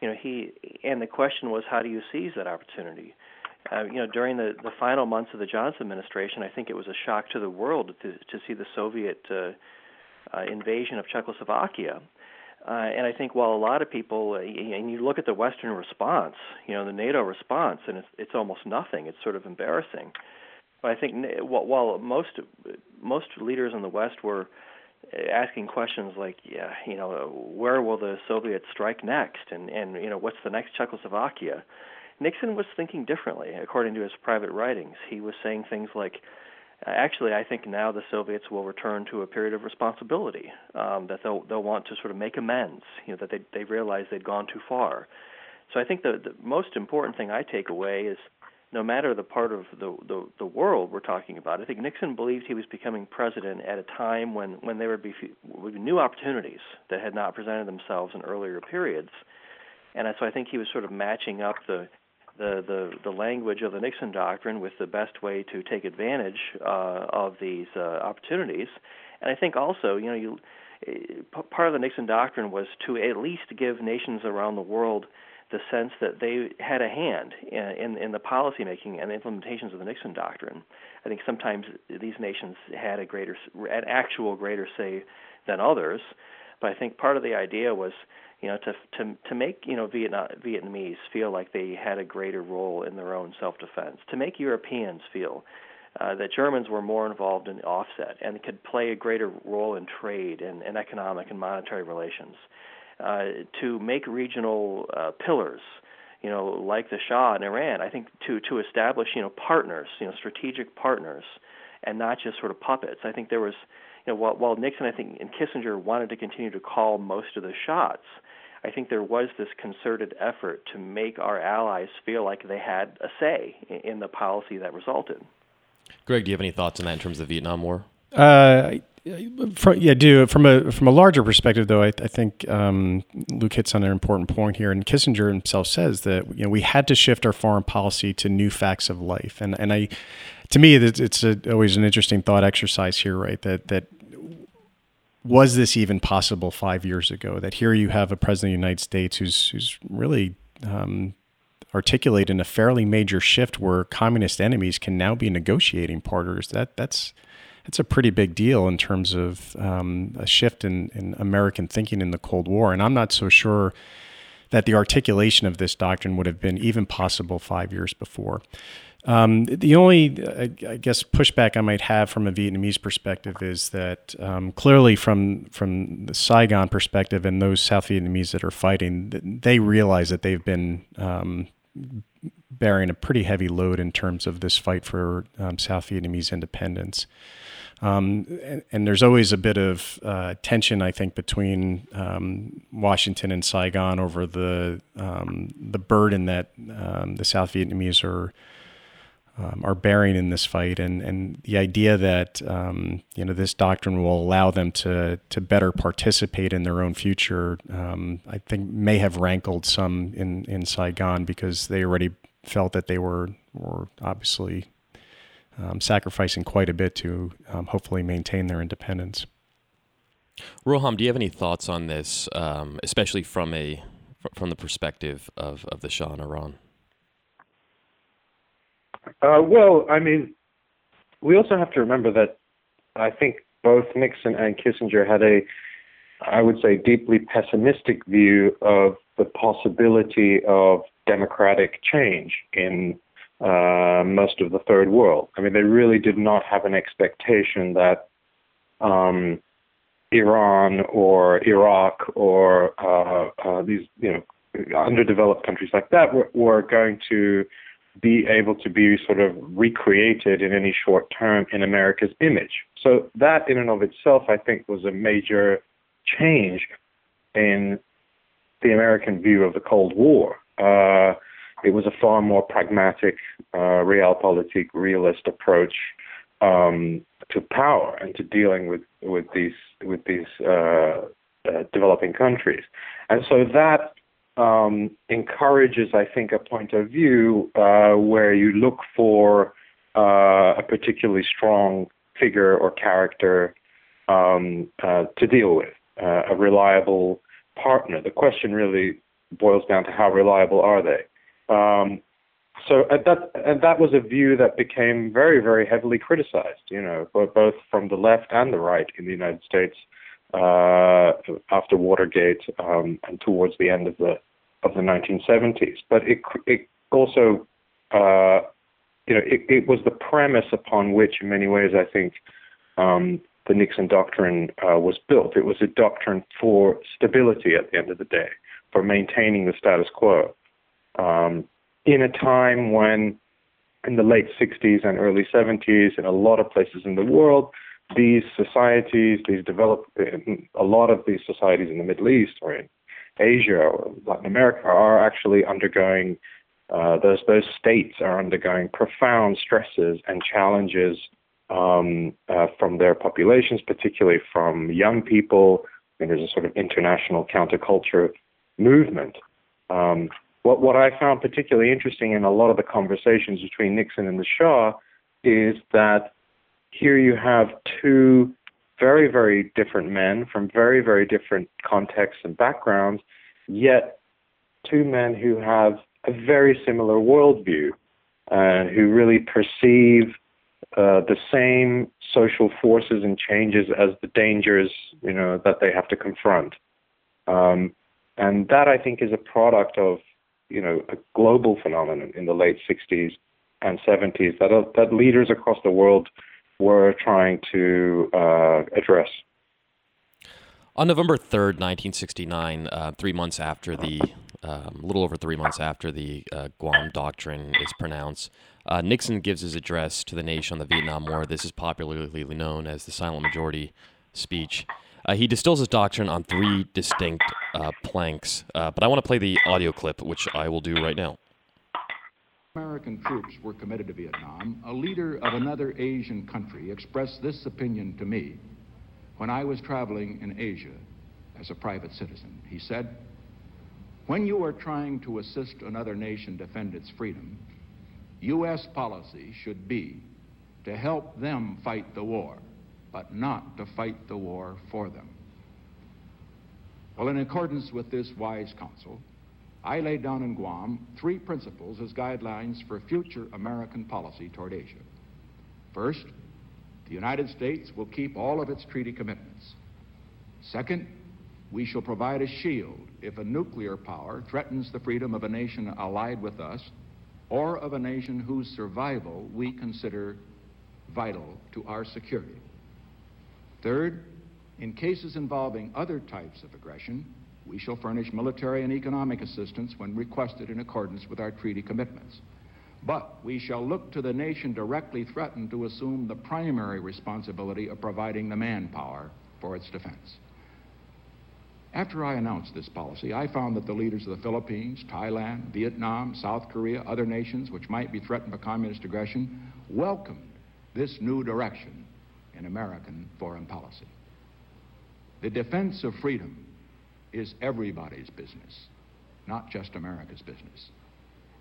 You know, he and the question was, how do you seize that opportunity? Uh, you know, during the the final months of the Johnson administration, I think it was a shock to the world to to see the Soviet uh, uh, invasion of Czechoslovakia. Uh, and I think while a lot of people, uh, and you look at the Western response, you know, the NATO response, and it's it's almost nothing. It's sort of embarrassing. But I think while most most leaders in the West were asking questions like, yeah, you know, where will the Soviets strike next, and and you know, what's the next Czechoslovakia? Nixon was thinking differently, according to his private writings. He was saying things like, actually, I think now the Soviets will return to a period of responsibility. Um, that they'll they'll want to sort of make amends. You know that they they realize they'd gone too far. So I think the the most important thing I take away is no matter the part of the, the, the world we're talking about. I think Nixon believed he was becoming president at a time when, when there would be, new opportunities that had not presented themselves in earlier periods. And so I think he was sort of matching up the, the, the, the language of the Nixon doctrine with the best way to take advantage uh, of these uh, opportunities. And I think also, you know, you, part of the Nixon doctrine was to at least give nations around the world – the sense that they had a hand in, in, in the policymaking and the implementations of the Nixon Doctrine. I think sometimes these nations had a greater, an actual greater say than others, but I think part of the idea was, you know, to to to make you know Vietnam, Vietnamese feel like they had a greater role in their own self-defense, to make Europeans feel uh, that Germans were more involved in offset and could play a greater role in trade and, and economic and monetary relations to make regional uh, pillars, you know, like the Shah in Iran. I think to to establish you know partners, you know, strategic partners, and not just sort of puppets. I think there was, you know, while, while Nixon, I think, and Kissinger wanted to continue to call most of the shots. I think there was this concerted effort to make our allies feel like they had a say in the policy that resulted.
Greg, do you have any thoughts on that in terms of the Vietnam War?
Uh, from, yeah, do from a from a larger perspective, though, I, I think um, Luke hits on an important point here, and Kissinger himself says that you know we had to shift our foreign policy to new facts of life, and and I, to me, it's a, always an interesting thought exercise here, right? That that was this even possible five years ago? That here you have a president of the United States who's who's really um, articulating a fairly major shift where communist enemies can now be negotiating partners. That that's it's a pretty big deal in terms of um, a shift in, in American thinking in the Cold War. And I'm not so sure that the articulation of this doctrine would have been even possible five years before. Um, the only, I guess, pushback I might have from a Vietnamese perspective is that um, clearly, from from the Saigon perspective and those South Vietnamese that are fighting, they realize that they've been um, bearing a pretty heavy load in terms of this fight for um, South Vietnamese independence. Um, and, and, there's always a bit of uh, tension, I think, between um, Washington and Saigon over the um, the burden that um, the South Vietnamese are um, are bearing in this fight, and and the idea that you know this doctrine will allow them to to better participate in their own future, I think may have rankled some in in Saigon because they already felt that they were were obviously um, sacrificing quite a bit to um, hopefully maintain their independence.
Roham, do you have any thoughts on this, um, especially from a from the perspective of, of the Shah in Iran?
Uh, well, I mean, we also have to remember that I think both Nixon and Kissinger had a, I would say, deeply pessimistic view of the possibility of democratic change in uh, most of the third world. I mean, they really did not have an expectation that um, Iran or Iraq or uh, uh, these, you know, underdeveloped countries like that were, were going to be able to be sort of recreated in any short term in America's image. So that in and of itself, I think, was a major change in the American view of the Cold War. Uh, it was a far more pragmatic, uh, realpolitik, realist approach um, to power and to dealing with, with these with these uh, uh, developing countries, and so that um, encourages, I think, a point of view uh, where you look for uh, a particularly strong figure or character um, uh, to deal with, a reliable partner. The question really boils down to how reliable are they. Um, so that and that was a view that became very very heavily criticized, you know, both from the left and the right in the United States uh, after Watergate um, and towards the end of the of the 1970s. But it it also uh, you know it, it, was the premise upon which, in many ways, I think. Um, the Nixon doctrine uh, was built. It was a doctrine for stability at the end of the day, for maintaining the status quo um, in a time when in the late 60s and early 70s in a lot of places in the world, these societies, these developed, a lot of these societies in the Middle East or in Asia or Latin America are actually undergoing, uh, those, those states are undergoing profound stresses and challenges um, uh, from their populations, particularly from young people. I mean, there's a sort of international counterculture movement. Um, what, what I found particularly interesting in a lot of the conversations between Nixon and the Shah is that here you have two very, very different men from very, very different contexts and backgrounds, yet two men who have a very similar worldview, uh, who really perceive uh, the same social forces and changes as the dangers, you know, that they have to confront. Um, and that I think is a product of you know, a global phenomenon in the late 60s and 70s that, uh, that leaders across the world were trying to uh, address.
On November 3rd, 1969, uh, three months after the, um, a little over three months after the uh, Guam Doctrine is pronounced, uh, Nixon gives his address to the nation on the Vietnam War. This is popularly known as the Silent Majority speech. Uh, he distills his doctrine on three distinct uh, planks, uh, but I want to play the audio clip, which I will do right now.
American troops were committed to Vietnam. A leader of another Asian country expressed this opinion to me when I was traveling in Asia as a private citizen. He said, When you are trying to assist another nation defend its freedom, U.S. policy should be to help them fight the war but not to fight the war for them. Well, in accordance with this wise counsel, I laid down in Guam three principles as guidelines for future American policy toward Asia. First, the United States will keep all of its treaty commitments. Second, we shall provide a shield if a nuclear power threatens the freedom of a nation allied with us or of a nation whose survival we consider vital to our security. Third, in cases involving other types of aggression, we shall furnish military and economic assistance when requested in accordance with our treaty commitments. But we shall look to the nation directly threatened to assume the primary responsibility of providing the manpower for its defense. After I announced this policy, I found that the leaders of the Philippines, Thailand, Vietnam, South Korea, other nations which might be threatened by communist aggression welcomed this new direction in American foreign policy. The defense of freedom is everybody's business, not just America's business.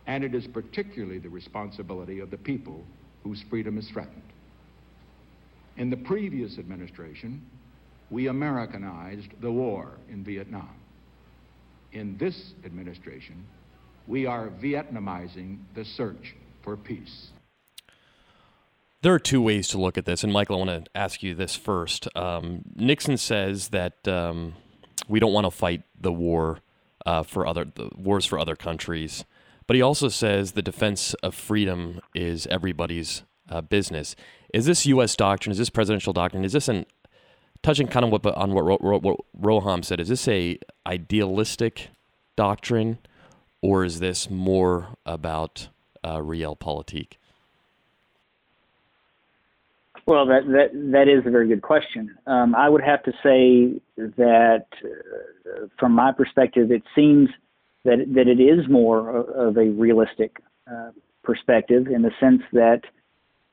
And it is particularly the responsibility of the people whose freedom is threatened. In the previous administration, we Americanized the war in Vietnam. In this administration, we are Vietnamizing the search for peace.
There are two ways to look at this, and Michael, I want to ask you this first. Um, Nixon says that um, we don't want to fight the war uh, for other the wars for other countries, but he also says the defense of freedom is everybody's uh, business. Is this U.S. doctrine? Is this presidential doctrine? Is this an touching kind of what, on what, Ro- what Roham said? Is this a idealistic doctrine, or is this more about uh, realpolitik?
Well, that that that is a very good question. Um, I would have to say that, uh, from my perspective, it seems that that it is more of a realistic uh, perspective in the sense that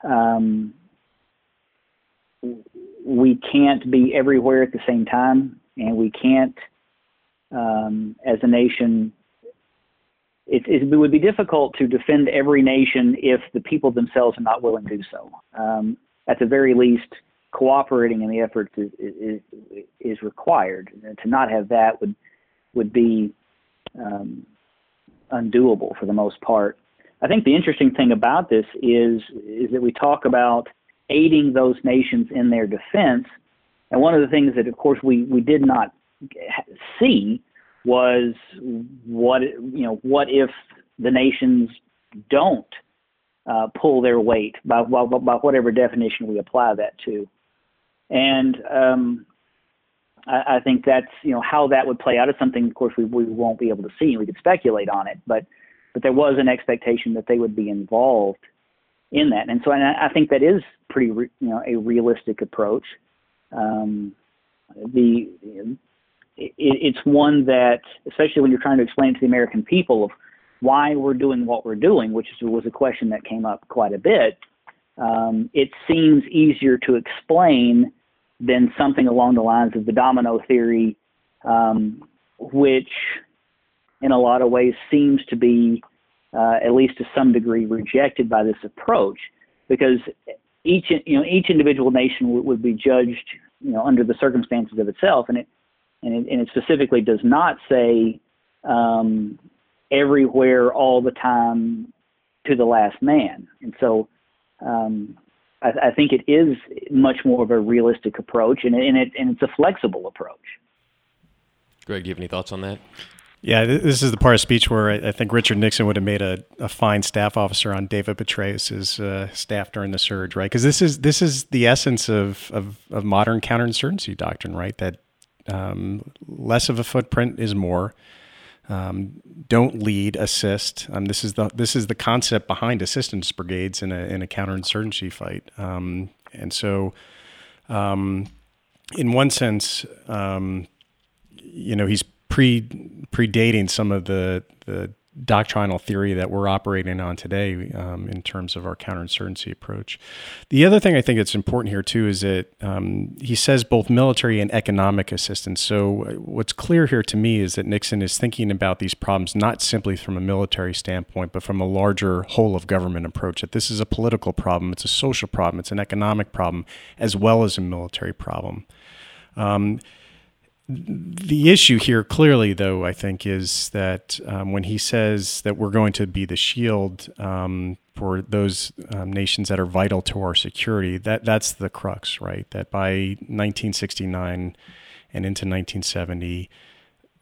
um, we can't be everywhere at the same time, and we can't, um, as a nation. It, it, would be difficult to defend every nation if the people themselves are not willing to do so. Um, at the very least, cooperating in the efforts is, is, is required. And to not have that would would be um, undoable for the most part. I think the interesting thing about this is is that we talk about aiding those nations in their defense, and one of the things that, of course, we we did not see was what you know what if the nations don't uh, pull their weight by, by, by, whatever definition we apply that to. And um, I, I, think that's you know how that would play out is something, of course, we, we won't be able to see. We could speculate on it, but but there was an expectation that they would be involved in that. And so I, I think that is pretty, re, you know, a realistic approach. Um, the it, it's one that, especially when you're trying to explain to the American people of why we're doing what we're doing, which was a question that came up quite a bit. Um, it seems easier to explain than something along the lines of the domino theory, um, which in a lot of ways seems to be, uh, at least to some degree, rejected by this approach, because each you know each individual nation w- would be judged you know under the circumstances of itself, and it and it, and it specifically does not say um, everywhere all the time to the last man, and so. Um, I, I think it is much more of a realistic approach, and, and it and it's a flexible approach.
Greg, do you have any thoughts on that?
Yeah, this is the part of speech where I think Richard Nixon would have made a, a fine staff officer on David Petraeus' uh, staff during the surge, right? Because this is this is the essence of, of, of modern counterinsurgency doctrine, right? That um, less of a footprint is more. Um, don't lead, assist. Um, this is the this is the concept behind assistance brigades in a in a counterinsurgency fight. Um, and so, um, in one sense, um, you know, he's pre predating some of the the doctrinal theory that we're operating on today um, in terms of our counterinsurgency approach. The other thing I think that's important here too is that um, he says both military and economic assistance. So uh, what's clear here to me is that Nixon is thinking about these problems not simply from a military standpoint, but from a larger whole of government approach. That this is a political problem, it's a social problem, it's an economic problem, as well as a military problem. Um, the issue here, clearly, though, I think, is that um, when he says that we're going to be the shield um, for those um, nations that are vital to our security, that that's the crux, right? That by 1969 and into 1970,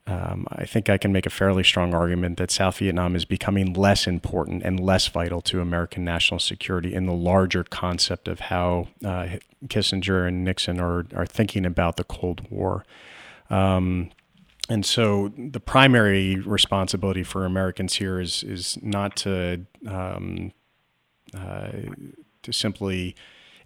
um, I think I can make a fairly strong argument that South Vietnam is becoming less important and less vital to American national security in the larger concept of how uh, Kissinger and Nixon are, are thinking about the Cold War. Um, and so the primary responsibility for Americans here is is not to um, uh, to simply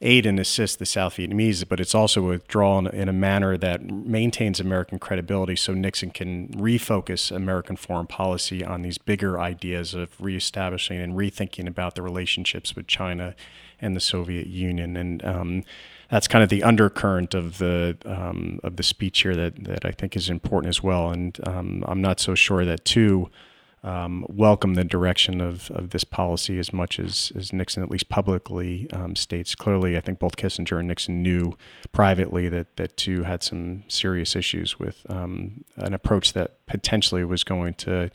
aid and assist the South Vietnamese, but it's also withdraw in, in a manner that maintains American credibility so Nixon can refocus American foreign policy on these bigger ideas of reestablishing and rethinking about the relationships with China and the Soviet Union. And um, that's kind of the undercurrent of the um, of the speech here that that I think is important as well. And um, I'm not so sure that Thieu um, welcome the direction of, of this policy as much as, as Nixon at least publicly um, states. Clearly, I think both Kissinger and Nixon knew privately that that Thieu had some serious issues with um, an approach that potentially was going to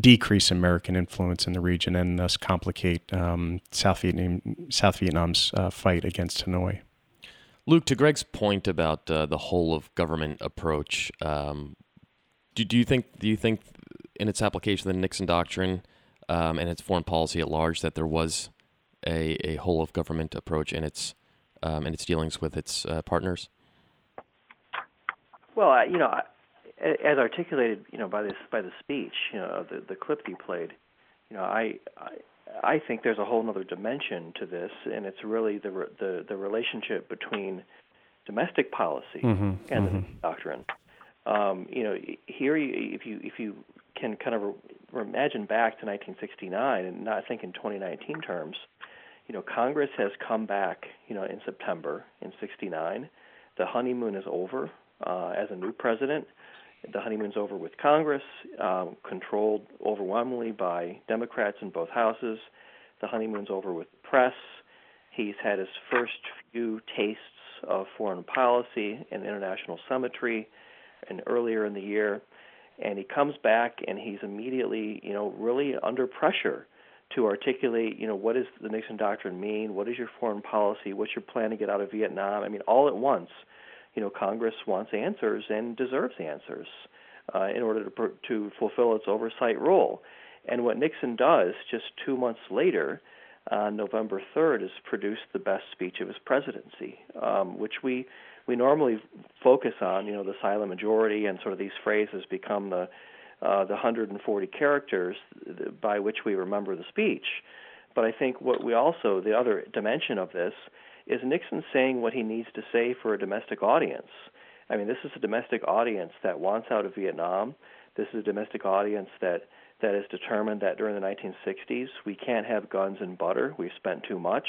decrease American influence in the region and thus complicate South Vietnam South Vietnam's uh, fight against Hanoi.
Luke, to Greg's point about uh, the whole of government approach, um, do, do you think do you think in its application of the Nixon doctrine um, and its foreign policy at large that there was a, a whole of government approach in its um, in its dealings with its uh, partners?
Well, you know, as articulated, you know, by this by the speech, you know, the the clip you played, you know, I, I I think there's a whole other dimension to this, and it's really the the, the relationship between domestic policy
mm-hmm,
and
mm-hmm.
the doctrine. Um, you know, here you, if you if you can kind of re- imagine back to 1969 and not think in 2019 terms, you know, Congress has come back, you know, in September in '69. The honeymoon is over uh, as a new president. The honeymoon's over with Congress, um, controlled overwhelmingly by Democrats in both houses. The honeymoon's over with the press. He's had his first few tastes of foreign policy and international summitry, and earlier in the year, and he comes back and he's immediately, you know, really under pressure to articulate, you know, what does the Nixon doctrine mean? What is your foreign policy? What's your plan to get out of Vietnam? I mean, all at once you know, Congress wants answers and deserves answers uh, in order to to fulfill its oversight role. And what Nixon does just two months later, uh, November 3rd, is produce the best speech of his presidency, um, which we we normally focus on. You know, the silent majority and sort of these phrases become the uh, the 140 characters by which we remember the speech. But I think what we also, the other dimension of this, is Nixon saying what he needs to say for a domestic audience. I mean, this is a domestic audience that wants out of Vietnam. This is a domestic audience that that is determined that during the 1960s we can't have guns and butter. We've spent too much.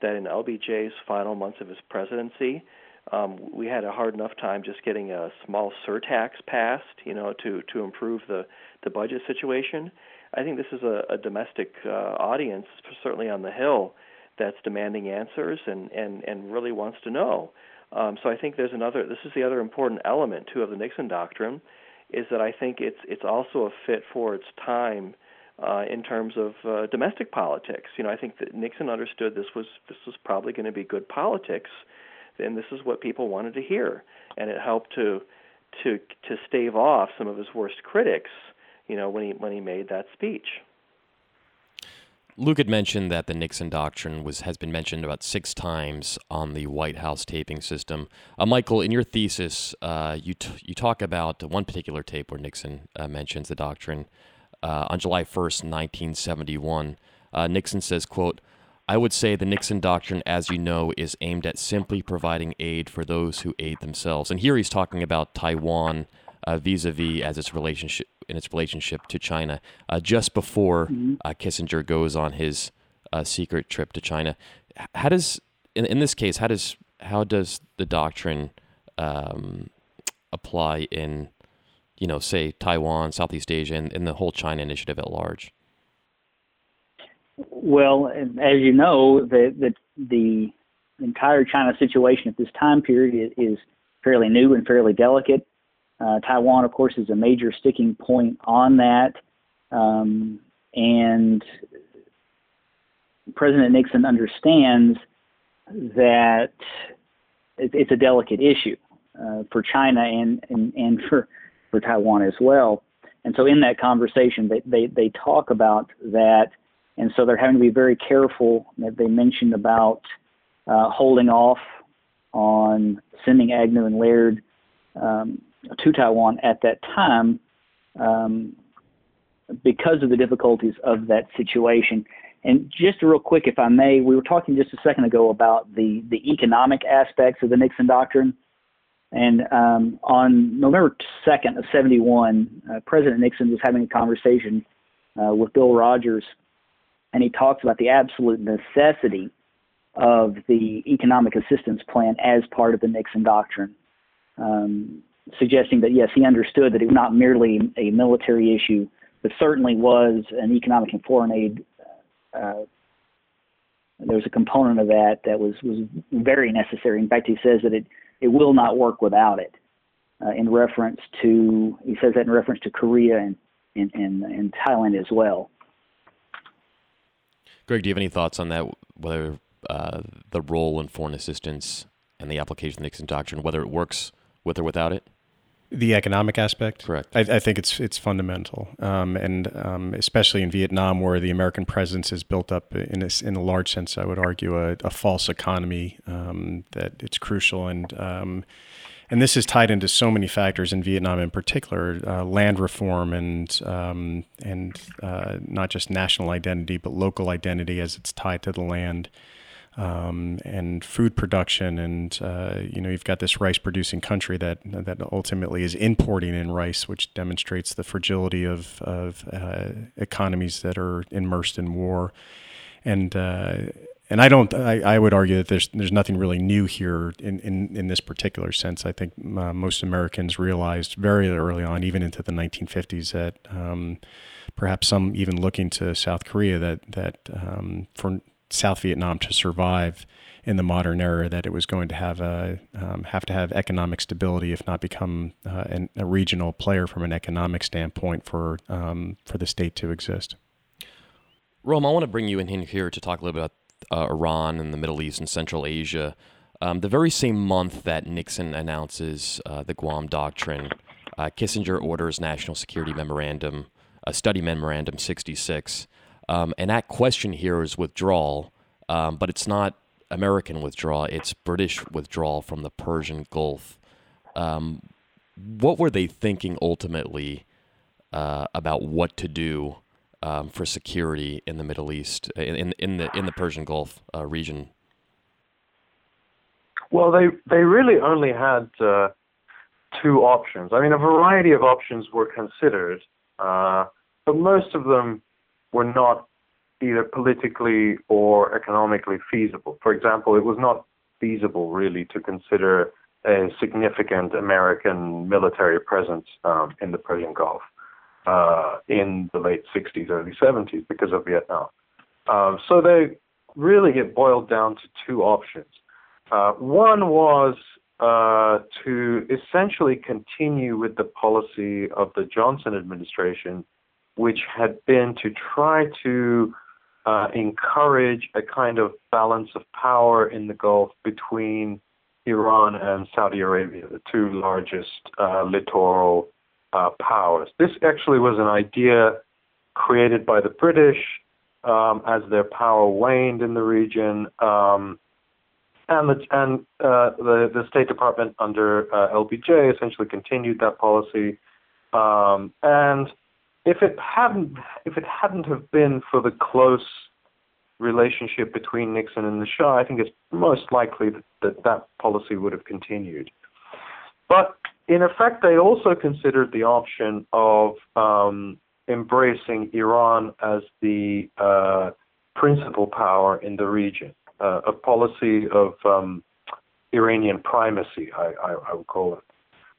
That in LBJ's final months of his presidency, um, we had a hard enough time just getting a small surtax passed, you know, to to improve the the budget situation. I think this is a, a domestic uh, audience, certainly on the Hill, that's demanding answers and and and really wants to know. Um, so I think there's another. This is the other important element too of the Nixon doctrine, is that I think it's it's also a fit for its time. Uh, in terms of uh, domestic politics, you know, I think that Nixon understood this was this was probably going to be good politics, and this is what people wanted to hear, and it helped to to to stave off some of his worst critics, you know, when he when he made that speech.
Luke had mentioned that the Nixon doctrine was has been mentioned about six times on the White House taping system. Uh, Michael, in your thesis, uh, you t- you talk about one particular tape where Nixon uh, mentions the doctrine uh, on July first, nineteen seventy one. Uh, Nixon says, "quote." I would say the Nixon Doctrine, as you know, is aimed at simply providing aid for those who aid themselves. And here he's talking about Taiwan vis a vis as its relationship in its relationship to China. Uh, just before mm-hmm. uh, Kissinger goes on his uh, secret trip to China, how does in, in this case how does how does the doctrine um, apply in you know say Taiwan, Southeast Asia, and, and the whole China initiative at large?
Well, as you know, the, the, the entire China situation at this time period is fairly new and fairly delicate. Uh, Taiwan, of course, is a major sticking point on that. Um, and President Nixon understands that it's a delicate issue uh, for China and, and, and for, for Taiwan as well. And so in that conversation, they, they, they talk about that and so they're having to be very careful. They mentioned about uh, holding off on sending Agnew and Laird um, to Taiwan at that time um, because of the difficulties of that situation. And just real quick, if I may, we were talking just a second ago about the, the economic aspects of the Nixon Doctrine. And um, on November 2nd of 71, uh, President Nixon was having a conversation uh, with Bill Rogers and he talks about the absolute necessity of the economic assistance plan as part of the Nixon Doctrine, um, suggesting that yes, he understood that it was not merely a military issue, but certainly was an economic and foreign aid. Uh, there was a component of that that was was very necessary. In fact, he says that it it will not work without it. Uh, in reference to, he says that in reference to Korea and and, and, and Thailand as well.
Greg, do you have any thoughts on that? Whether uh, the role in foreign assistance and the application of the Nixon Doctrine, whether it works with or without it?
The economic aspect,
correct.
I, I think it's it's fundamental, um, and um, especially in Vietnam, where the American presence has built up in a, in a large sense, I would argue a, a false economy um, that it's crucial and um, and this is tied into so many factors in Vietnam, in particular, uh, land reform and um, and uh, not just national identity, but local identity as it's tied to the land. Um, and food production, and uh, you know you've got this rice-producing country that that ultimately is importing in rice, which demonstrates the fragility of of uh, economies that are immersed in war, and uh, and I don't. I, I, would argue that there's there's nothing really new here in in, in this particular sense. I think uh, most Americans realized very early on, even into the 1950s, that um, perhaps some even looking to South Korea, that that um, for South Vietnam to survive in the modern era, that it was going to have a um, have to have economic stability, if not become uh, an, a regional player from an economic standpoint for um, for the state to exist.
Roham, I want to bring you in here to talk a little bit about uh, Iran and the Middle East and Central Asia. Um, the very same month that Nixon announces uh, the Guam Doctrine, uh, Kissinger orders National Security Memorandum, a Study Memorandum 66. Um, and that question here is withdrawal, um, but it's not American withdrawal, it's British withdrawal from the Persian Gulf. Um, what were they thinking ultimately uh, about what to do um, for security in the Middle East, in in, in the in the Persian Gulf uh, region?
Well, they they really only had uh, two options. I mean, a variety of options were considered, uh, but most of them were not either politically or economically feasible. For example, it was not feasible really to consider a significant American military presence um, in the Persian Gulf uh, in the late 60s, early 70s because of Vietnam. Um, so they really it boiled down to two options. Uh, one was uh, to essentially continue with the policy of the Johnson administration, which had been to try to uh, encourage a kind of balance of power in the Gulf between Iran and Saudi Arabia, the two largest uh, littoral uh, powers. This actually was an idea created by the British um, as their power waned in the region. Um, and the, and uh, the, the State Department under uh, LBJ essentially continued that policy. Um, and if it hadn't if it hadn't have been for the close relationship between Nixon and the Shah, I think it's most likely that that, that policy would have continued. But in effect, they also considered the option of um, embracing Iran as the uh, principal power in the region, uh, a policy of um, Iranian primacy, I, I, I, would call it.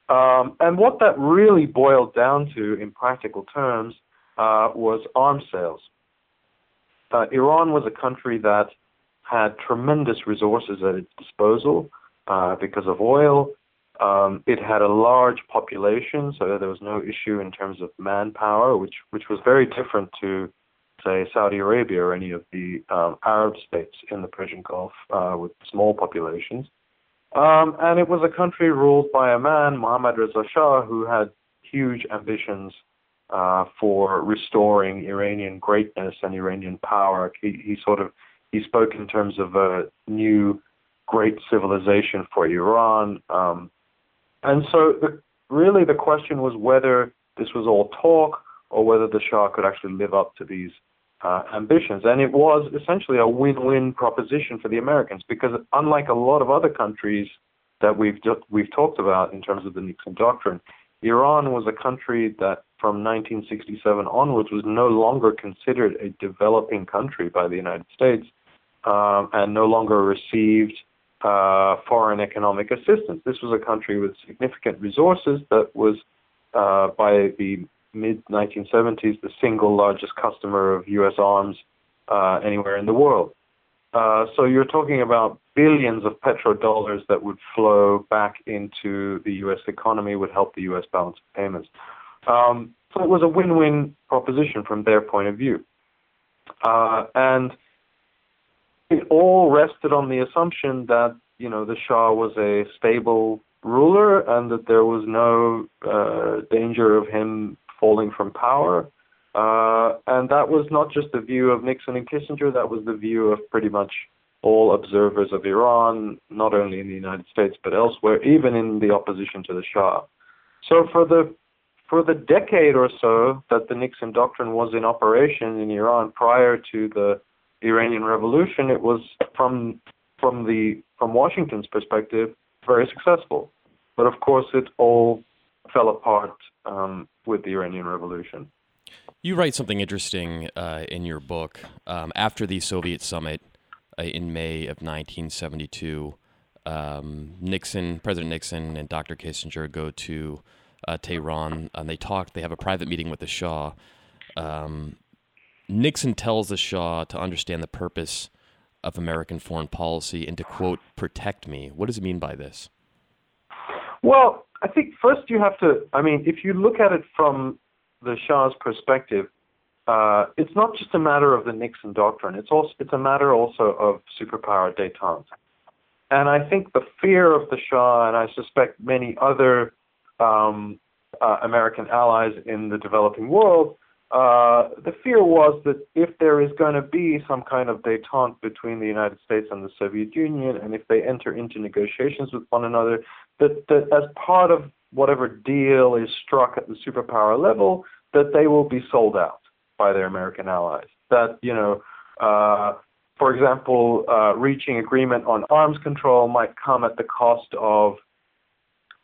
Um, and what that really boiled down to, in practical terms, uh, was arms sales. Uh, Iran was a country that had tremendous resources at its disposal uh, because of oil. Um, it had a large population, so there was no issue in terms of manpower, which which was very different to, say, Saudi Arabia or any of the um, Arab states in the Persian Gulf uh, with small populations. Um, and it was a country ruled by a man, Mohammad Reza Shah, who had huge ambitions uh, for restoring Iranian greatness and Iranian power. He, he sort of he spoke in terms of a new great civilization for Iran. Um, and so, the, really, the question was whether this was all talk or whether the Shah could actually live up to these uh, ambitions. And it was essentially a win-win proposition for the Americans because, unlike a lot of other countries that we've we've talked about in terms of the Nixon doctrine, Iran was a country that from 1967 onwards was no longer considered a developing country by the United States um, and no longer received uh, foreign economic assistance. This was a country with significant resources that was, uh, by the mid 1970s, the single largest customer of U.S. arms uh, anywhere in the world. Uh, so you're talking about billions of petrodollars that would flow back into the U.S. economy, would help the U.S. balance of payments. Um, so it was a win-win proposition from their point of view. Uh, and it all rested on the assumption that you know the Shah was a stable ruler and that there was no uh, danger of him falling from power. Uh, and that was not just the view of Nixon and Kissinger, that was the view of pretty much all observers of Iran, not only in the United States but elsewhere, even in the opposition to the Shah. So for the for the decade or so that the Nixon doctrine was in operation in Iran prior to the Iranian Revolution, it was from from the from Washington's perspective very successful. But of course, it all fell apart um, with the Iranian Revolution.
You write something interesting uh, in your book um, after the Soviet summit uh, in May of 1972. Um, Nixon, President Nixon, and Dr. Kissinger go to uh, Tehran and they talk. They have a private meeting with the Shah. Um, Nixon tells the Shah to understand the purpose of American foreign policy and to quote, protect me. What does it mean by this?
Well, I think first you have to, I mean, if you look at it from the Shah's perspective, uh, it's not just a matter of the Nixon doctrine. It's also it's a matter also of superpower détente. And I think the fear of the Shah, and I suspect many other um, uh, American allies in the developing world, uh, the fear was that if there is going to be some kind of détente between the United States and the Soviet Union, and if they enter into negotiations with one another, that, that as part of whatever deal is struck at the superpower level, that they will be sold out. by their American allies. That you know, uh, for example, uh, reaching agreement on arms control might come at the cost of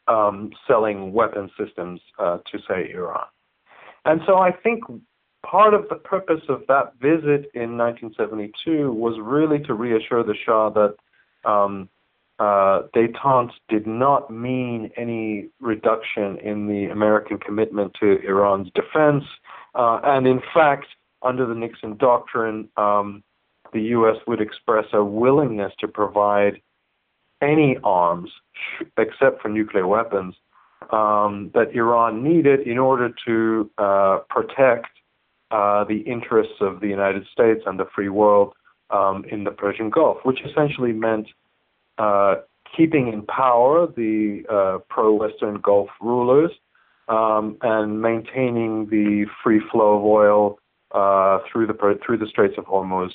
um, selling weapon systems uh, to say Iran. And so I think part of the purpose of that visit in 1972 was really to reassure the Shah that um, uh, detente did not mean any reduction in the American commitment to Iran's defense. Uh, and in fact, under the Nixon doctrine, um, the U.S. would express a willingness to provide any arms, except for nuclear weapons, um, that Iran needed in order to uh, protect uh, the interests of the United States and the free world um, in the Persian Gulf, which essentially meant uh, keeping in power the uh, pro-Western Gulf rulers um, and maintaining the free flow of oil uh, through the through the Straits of Hormuz,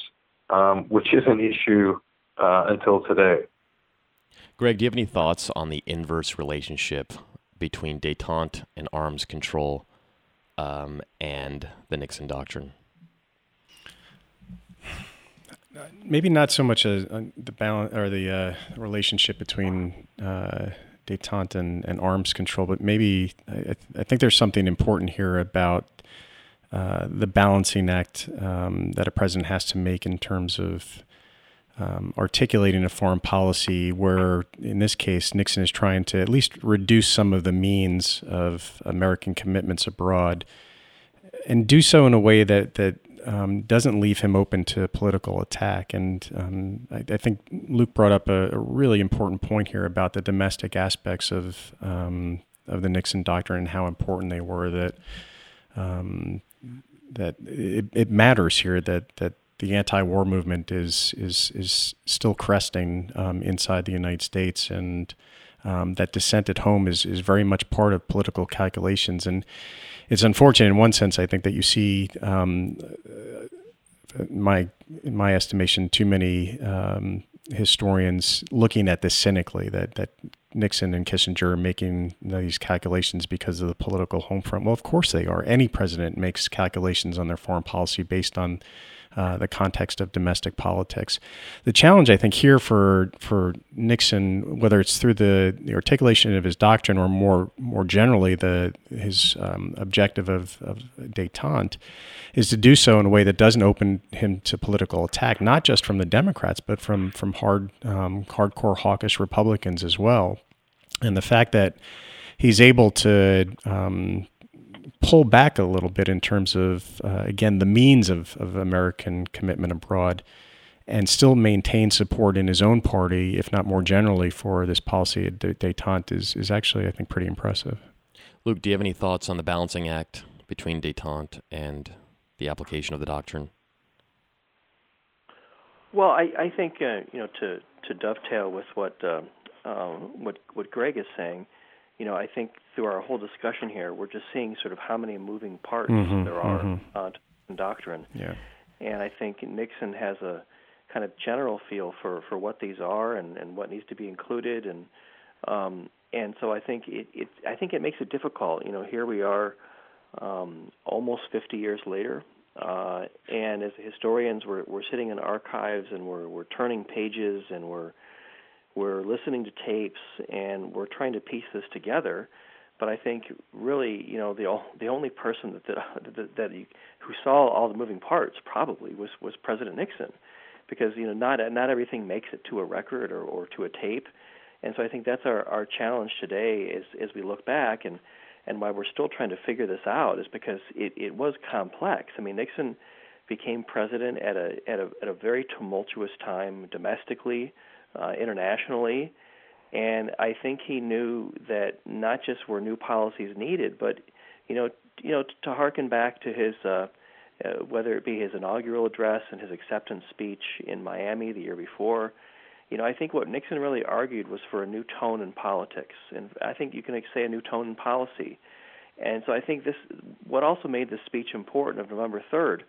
um, which is an issue uh, until today.
Greg, do you have any thoughts on the inverse relationship between detente and arms control um, and the Nixon Doctrine?
Maybe not so much a, a the balance or the uh, relationship between uh, detente and, and, arms control, but maybe I, I, think there's something important here about uh, the balancing act um, that a president has to make in terms of um, articulating a foreign policy where, in this case, Nixon is trying to at least reduce some of the means of American commitments abroad and do so in a way that, that um, doesn't leave him open to political attack. And um, I, I, think Luke brought up a, a, really important point here about the domestic aspects of um, of the Nixon doctrine and how important they were. That um, that it, it matters here that that the anti-war movement is is is still cresting um, inside the United States, and um, that dissent at home is is very much part of political calculations. And it's unfortunate in one sense. I think that you see. Um, my, in my estimation, too many um, historians looking at this cynically. That that Nixon and Kissinger are making these calculations because of the political home front. Well, of course they are. Any president makes calculations on their foreign policy based on uh, the context of domestic politics. The challenge, I think, here for for Nixon, whether it's through the, the articulation of his doctrine or more more generally the his um, objective of, of détente, is to do so in a way that doesn't open him to political attack, not just from the Democrats, but from from hard um, hardcore hawkish Republicans as well. And the fact that he's able to um, pull back a little bit in terms of, uh, again, the means of, of American commitment abroad and still maintain support in his own party, if not more generally, for this policy at detente is, is actually, I think, pretty impressive.
Luke, do you have any thoughts on the balancing act between detente and the application of the doctrine?
Well, I, I think uh, you know to to dovetail with what uh, um, what what Greg is saying, you know, I think through our whole discussion here, we're just seeing sort of how many moving parts mm-hmm, there are mm-hmm. uh, to doctrine.
Yeah.
And I think Nixon has a kind of general feel for, for what these are and, and what needs to be included and um, and so I think it, it I think it makes it difficult. You know, here we are um, almost 50 years later, uh, and as historians, we're we're sitting in archives and we're we're turning pages and we're we're listening to tapes and we're trying to piece this together. But I think really, you know, the the only person that that, that, that who saw all the moving parts probably was was President Nixon, because you know not not everything makes it to a record or, or to a tape, and so I think that's our our challenge today as as we look back and and why we're still trying to figure this out is because it it was complex. I mean Nixon became president at a at a at a very tumultuous time domestically uh, internationally. And I think he knew that not just were new policies needed, but you know, you know, to harken back to his, uh, uh, whether it be his inaugural address and his acceptance speech in Miami the year before, you know, I think what Nixon really argued was for a new tone in politics, and I think you can say a new tone in policy. And so I think this, what also made this speech important of November 3rd,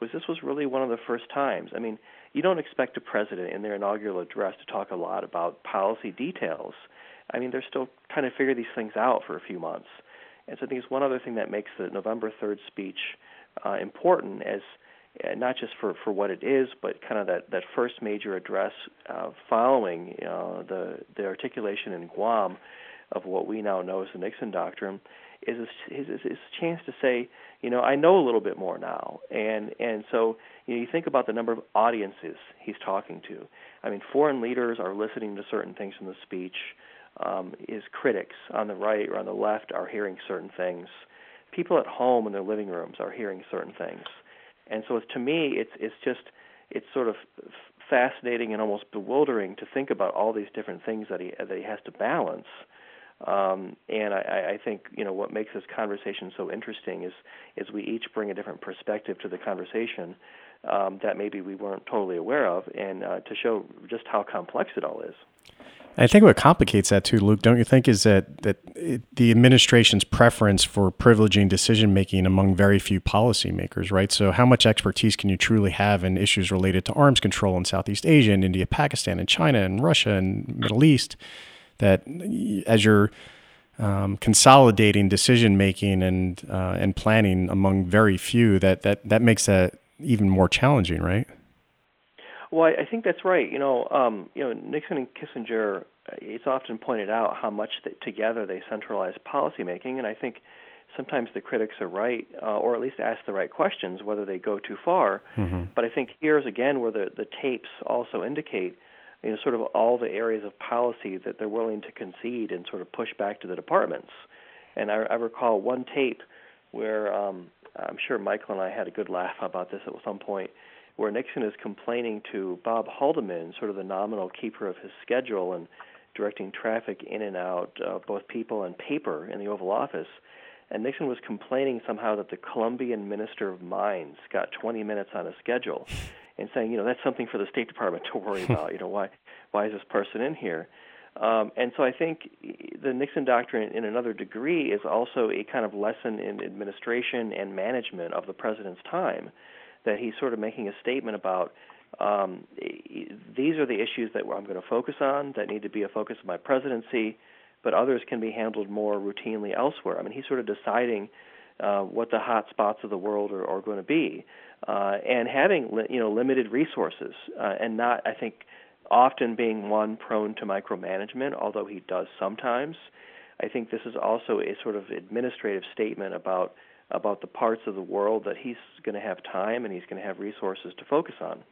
was this was really one of the first times. I mean, you don't expect a president in their inaugural address to talk a lot about policy details. I mean, they're still trying to figure these things out for a few months. And so I think it's one other thing that makes the November 3rd speech uh, important as uh, not just for, for what it is, but kind of that, that first major address uh, following uh, the the articulation in Guam of what we now know as the Nixon Doctrine is a, is, is a chance to say, you know, I know a little bit more now, and and so you know, you think about the number of audiences he's talking to. I mean, foreign leaders are listening to certain things in the speech. Um, his critics on the right or on the left are hearing certain things. People at home in their living rooms are hearing certain things, and so to me, it's it's just it's sort of fascinating and almost bewildering to think about all these different things that he that he has to balance um, and I, I think you know what makes this conversation so interesting is is we each bring a different perspective to the conversation um, that maybe we weren't totally aware of, and uh, to show just how complex it all is.
I think what complicates that too, Luke, don't you think, is that that it, the administration's preference for privileging decision making among very few policymakers, right? So, how much expertise can you truly have in issues related to arms control in Southeast Asia, and India, Pakistan, and China, and Russia, and Middle East? That as you're um, consolidating decision making and uh, and planning among very few, that that that makes that even more challenging, right?
Well, I think that's right. You know, um, you know, Nixon and Kissinger. It's often pointed out how much that together they centralize policymaking, and I think sometimes the critics are right, uh, or at least ask the right questions, whether they go too far. Mm-hmm. But I think here's again where the the tapes also indicate you know, sort of all the areas of policy that they're willing to concede and sort of push back to the departments. And I, I recall one tape where um, I'm sure Michael and I had a good laugh about this at some point, where Nixon is complaining to Bob Haldeman, sort of the nominal keeper of his schedule and directing traffic in and out, uh, both people and paper, in the Oval Office. And Nixon was complaining somehow that the Colombian Minister of Mines got 20 minutes on a schedule and saying, you know, that's something for the State Department to worry (laughs) about. You know, why why is this person in here? Um, and so I think the Nixon Doctrine, in another degree, is also a kind of lesson in administration and management of the president's time. That he's sort of making a statement about um, these are the issues that I'm going to focus on that need to be a focus of my presidency, but others can be handled more routinely elsewhere. I mean, he's sort of deciding uh, what the hot spots of the world are, are going to be uh, and having you know limited resources uh, and not I think often being one prone to micromanagement, although he does sometimes. I think this is also a sort of administrative statement about about the parts of the world that he's going to have time and he's going to have resources to focus on.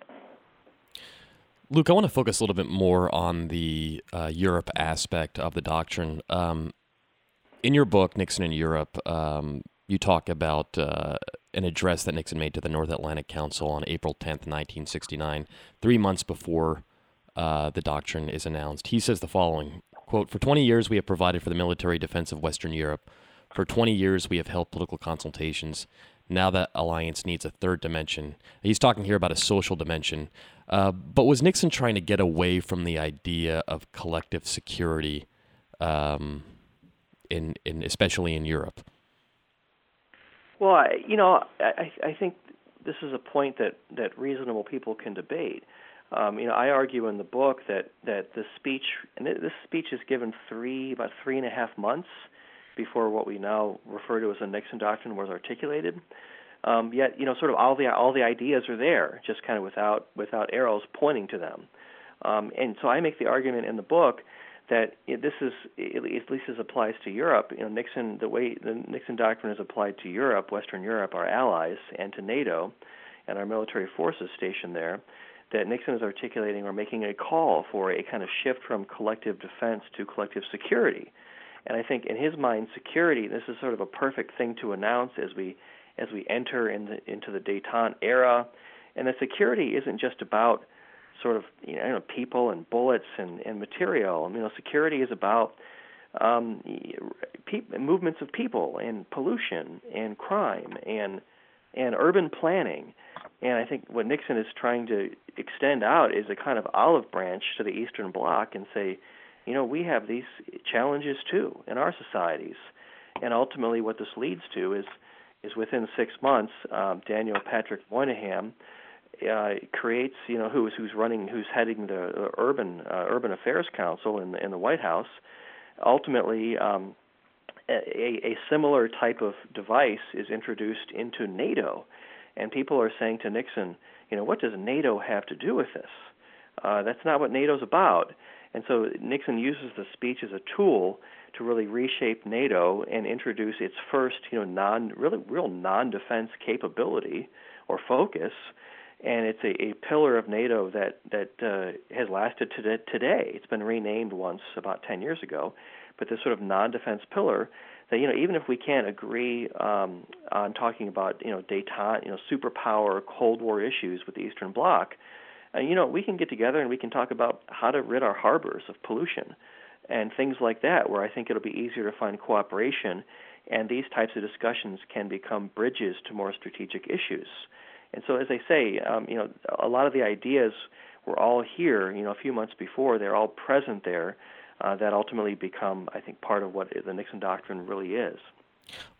Luke, I want to focus a little bit more on the uh, Europe aspect of the doctrine. Um, in your book, Nixon in Europe, um, you talk about uh, an address that Nixon made to the North Atlantic Council on April 10th, 1969, three months before uh, the doctrine is announced. He says the following quote, For 20 years, we have provided for the military defense of Western Europe. For 20 years, we have held political consultations. Now that alliance needs a third dimension. He's talking here about a social dimension. Uh, but was Nixon trying to get away from the idea of collective security, um, in, in especially in Europe?
Well, I, you know, I, I think this is a point that, that reasonable people can debate. Um, you know, I argue in the book that that the speech, and this speech is given three about three and a half months before what we now refer to as the Nixon Doctrine was articulated. Um, yet, you know, sort of all the all the ideas are there, just kind of without without arrows pointing to them. Um, and so I make the argument in the book that this is at least as applies to Europe. You know, Nixon the way the Nixon doctrine is applied to Europe, Western Europe, our allies, and to NATO, and our military forces stationed there. That Nixon is articulating or making a call for a kind of shift from collective defense to collective security. And I think in his mind, security this is sort of a perfect thing to announce as we as we enter in the, into the détente era. And that security isn't just about sort of you know people and bullets and, and material. You know, security is about um, pe- movements of people and pollution and crime and and urban planning. And I think what Nixon is trying to extend out is a kind of olive branch to the Eastern Bloc and say, you know, we have these challenges too in our societies. And ultimately, what this leads to is is within six months, um, Daniel Patrick Moynihan uh, creates, you know, who's who's running, who's heading the urban uh, urban affairs council in the, in the White House. Ultimately, um, a, a similar type of device is introduced into NATO, And people are saying to Nixon, you know, what does NATO have to do with this? Uh, that's not what NATO's about. And so Nixon uses the speech as a tool to really reshape NATO and introduce its first, you know, non really real non-defense capability or focus. And it's a, a pillar of NATO that that uh, has lasted to today. It's been renamed once about 10 years ago, but this sort of non-defense pillar that you know even if we can't agree um, on talking about you know détente, you know superpower Cold War issues with the Eastern Bloc, uh, you know we can get together and we can talk about how to rid our harbors of pollution and things like that, where I think it'll be easier to find cooperation, and these types of discussions can become bridges to more strategic issues. And so, as I say, um, you know, a lot of the ideas were all here, you know, a few months before. They're all present there. Uh, that ultimately become, I think, part of what the Nixon doctrine really is.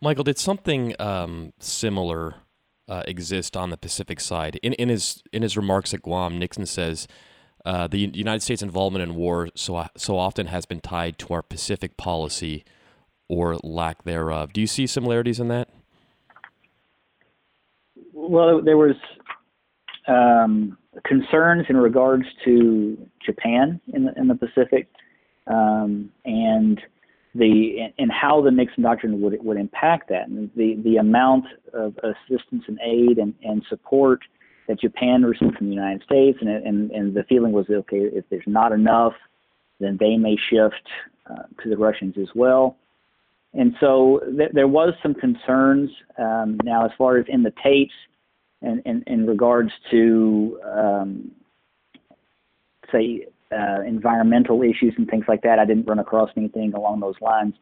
Michael, did something um, similar uh, exist on the Pacific side? In, in his in his remarks at Guam, Nixon says uh, the United States' involvement in war so so often has been tied to our Pacific policy or lack thereof. Do you see similarities in that?
Well, there was um, concerns in regards to Japan in the in the Pacific, um, and the and how the Nixon doctrine would would impact that, and the the amount of assistance and aid and, and support that Japan received from the United States, and and and the feeling was okay if there's not enough, then they may shift uh, to the Russians as well. And so th- there was some concerns. Um, now, as far as in the tapes, and in regards to um, say uh, environmental issues and things like that, I didn't run across anything along those lines.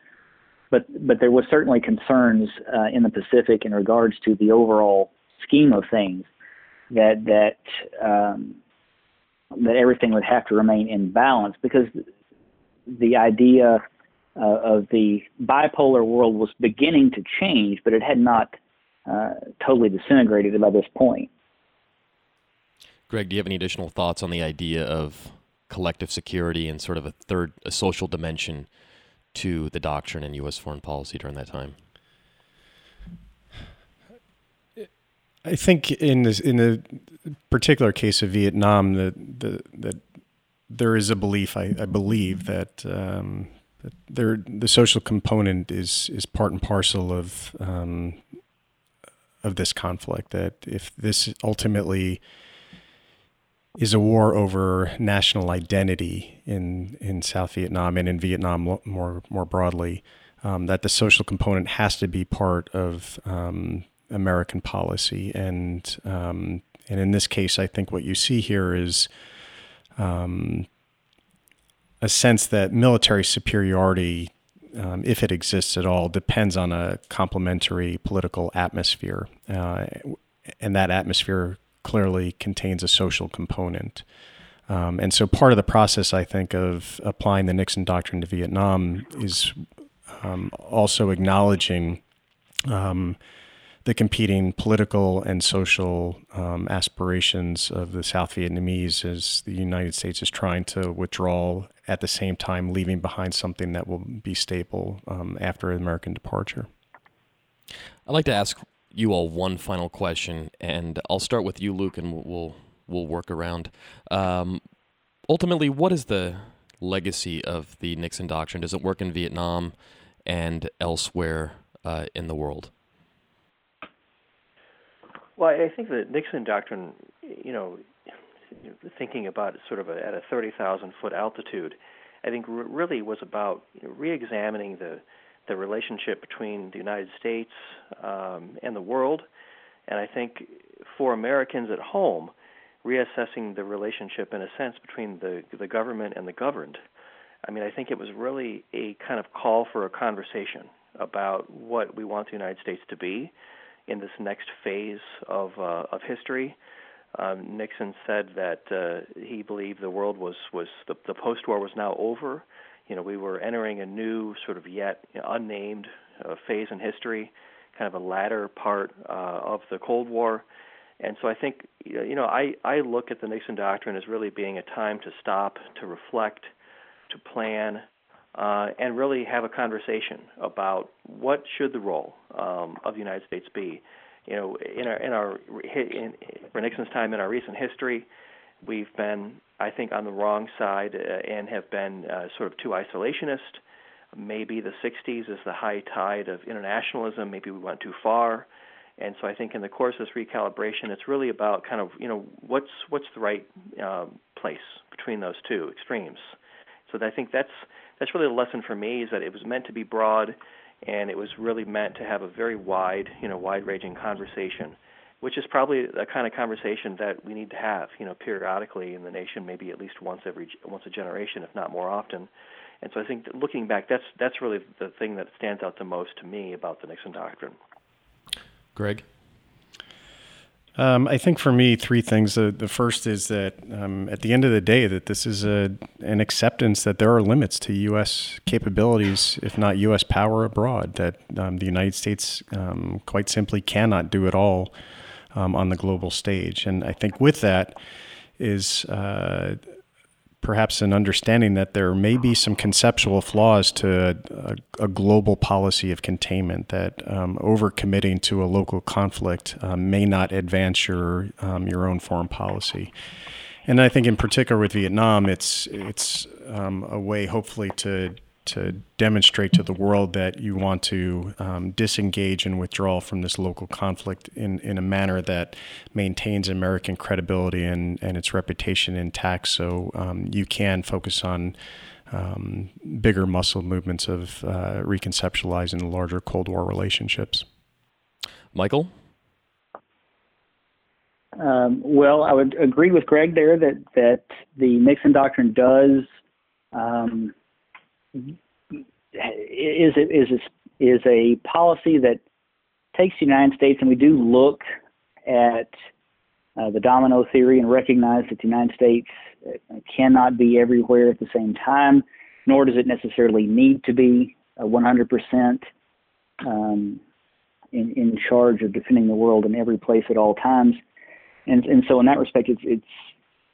But but there was certainly concerns uh, in the Pacific in regards to the overall scheme of things that that um, that everything would have to remain in balance because the idea uh, of the bipolar world was beginning to change, but it had not uh, totally disintegrated by this point.
Greg, do you have any additional thoughts on the idea of collective security and sort of a third, a social dimension to the doctrine in U.S. foreign policy during that time?
I think in this in the particular case of Vietnam, that the, that there is a belief, I, I believe that, um, that there the social component is is part and parcel of um, of this conflict. That if this ultimately is a war over national identity in in South Vietnam and in Vietnam more more broadly, um, that the social component has to be part of um, American policy, and um, and in this case, I think what you see here is um, a sense that military superiority, um, if it exists at all, depends on a complementary political atmosphere, uh, and that atmosphere clearly contains a social component. Um, and so, part of the process, I think, of applying the Nixon Doctrine to Vietnam is um, also acknowledging um, the competing political and social um, aspirations of the South Vietnamese as the United States is trying to withdraw at the same time, leaving behind something that will be stable um, after American departure.
I'd like to ask you all one final question, and I'll start with you, Luke, and we'll we'll work around. Um, ultimately, what is the legacy of the Nixon Doctrine? Does it work in Vietnam and elsewhere uh, in the world?
Well, I think the Nixon doctrine, you know, thinking about sort of at a 30,000 foot altitude, I think really was about you know, re-examining the the relationship between the United States um, and the world, and I think for Americans at home, reassessing the relationship in a sense between the the government and the governed. I mean, I think it was really a kind of call for a conversation about what we want the United States to be in this next phase of uh, of history. Um, Nixon said that uh, he believed the world was was the, the post-war was now over. You know, we were entering a new sort of yet unnamed uh, phase in history, kind of a latter part uh, of the Cold War. And so I think you know I I look at the Nixon doctrine as really being a time to stop, to reflect, to plan, uh, and really have a conversation about what should the role um, of the United States be. You know, in our in our in, for Nixon's time in our recent history, we've been, I think, on the wrong side uh, and have been uh, sort of too isolationist. Maybe the 60s is the high tide of internationalism. Maybe we went too far. And so I think in the course of this recalibration, it's really about kind of you know what's what's the right um, place between those two extremes. So I think that's that's really the lesson for me is that it was meant to be broad, and it was really meant to have a very wide you know wide-ranging conversation, which is probably the kind of conversation that we need to have you know periodically in the nation, maybe at least once every once a generation, if not more often. And so I think looking back, that's that's really the thing that stands out the most to me about the Nixon doctrine.
Greg?
Um, I think for me, three things. The, first is that um, at the end of the day, that this is a, an acceptance that there are limits to U.S. capabilities, if not U.S. power abroad. That um, the United States um, quite simply cannot do it all um, on the global stage. And I think with that is uh, perhaps an understanding that there may be some conceptual flaws to a, a global policy of containment, that um, overcommitting to a local conflict um, may not advance your, um, your own foreign policy. And I think, in particular with Vietnam, it's, it's um, a way, hopefully, to to demonstrate to the world that you want to um, disengage and withdraw from this local conflict in, in a manner that maintains American credibility and, and its reputation intact so um, you can focus on um, bigger muscle movements of uh, reconceptualizing larger Cold War relationships.
Michael?
Um, well, I would agree with Greg there that, that the Nixon Doctrine does um, is is is a policy that takes the United States, and we do look at uh, the domino theory and recognize that the United States uh, cannot be everywhere at the same time, nor does it necessarily need to be 100% um, in, in charge of defending the world in every place at all times. And, and so, in that respect, it's, it's,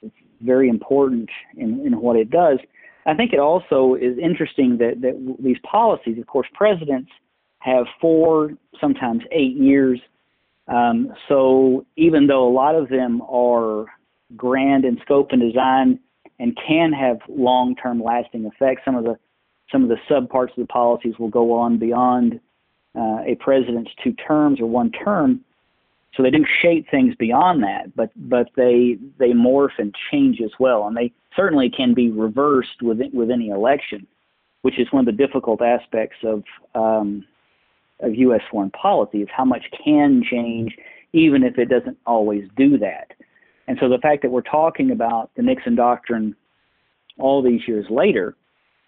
it's very important in, in what it does. I think it also is interesting that, that these policies, of course, presidents have four, sometimes eight years. Um, so even though a lot of them are grand in scope and design and can have long-term lasting effects, some of the some of the subparts of the policies will go on beyond uh, a president's two terms or one term. So they do shape things beyond that, but but they they morph and change as well, and they certainly can be reversed with with any election, which is one of the difficult aspects of um, of U.S. foreign policy is how much can change, even if it doesn't always do that. And so the fact that we're talking about the Nixon doctrine all these years later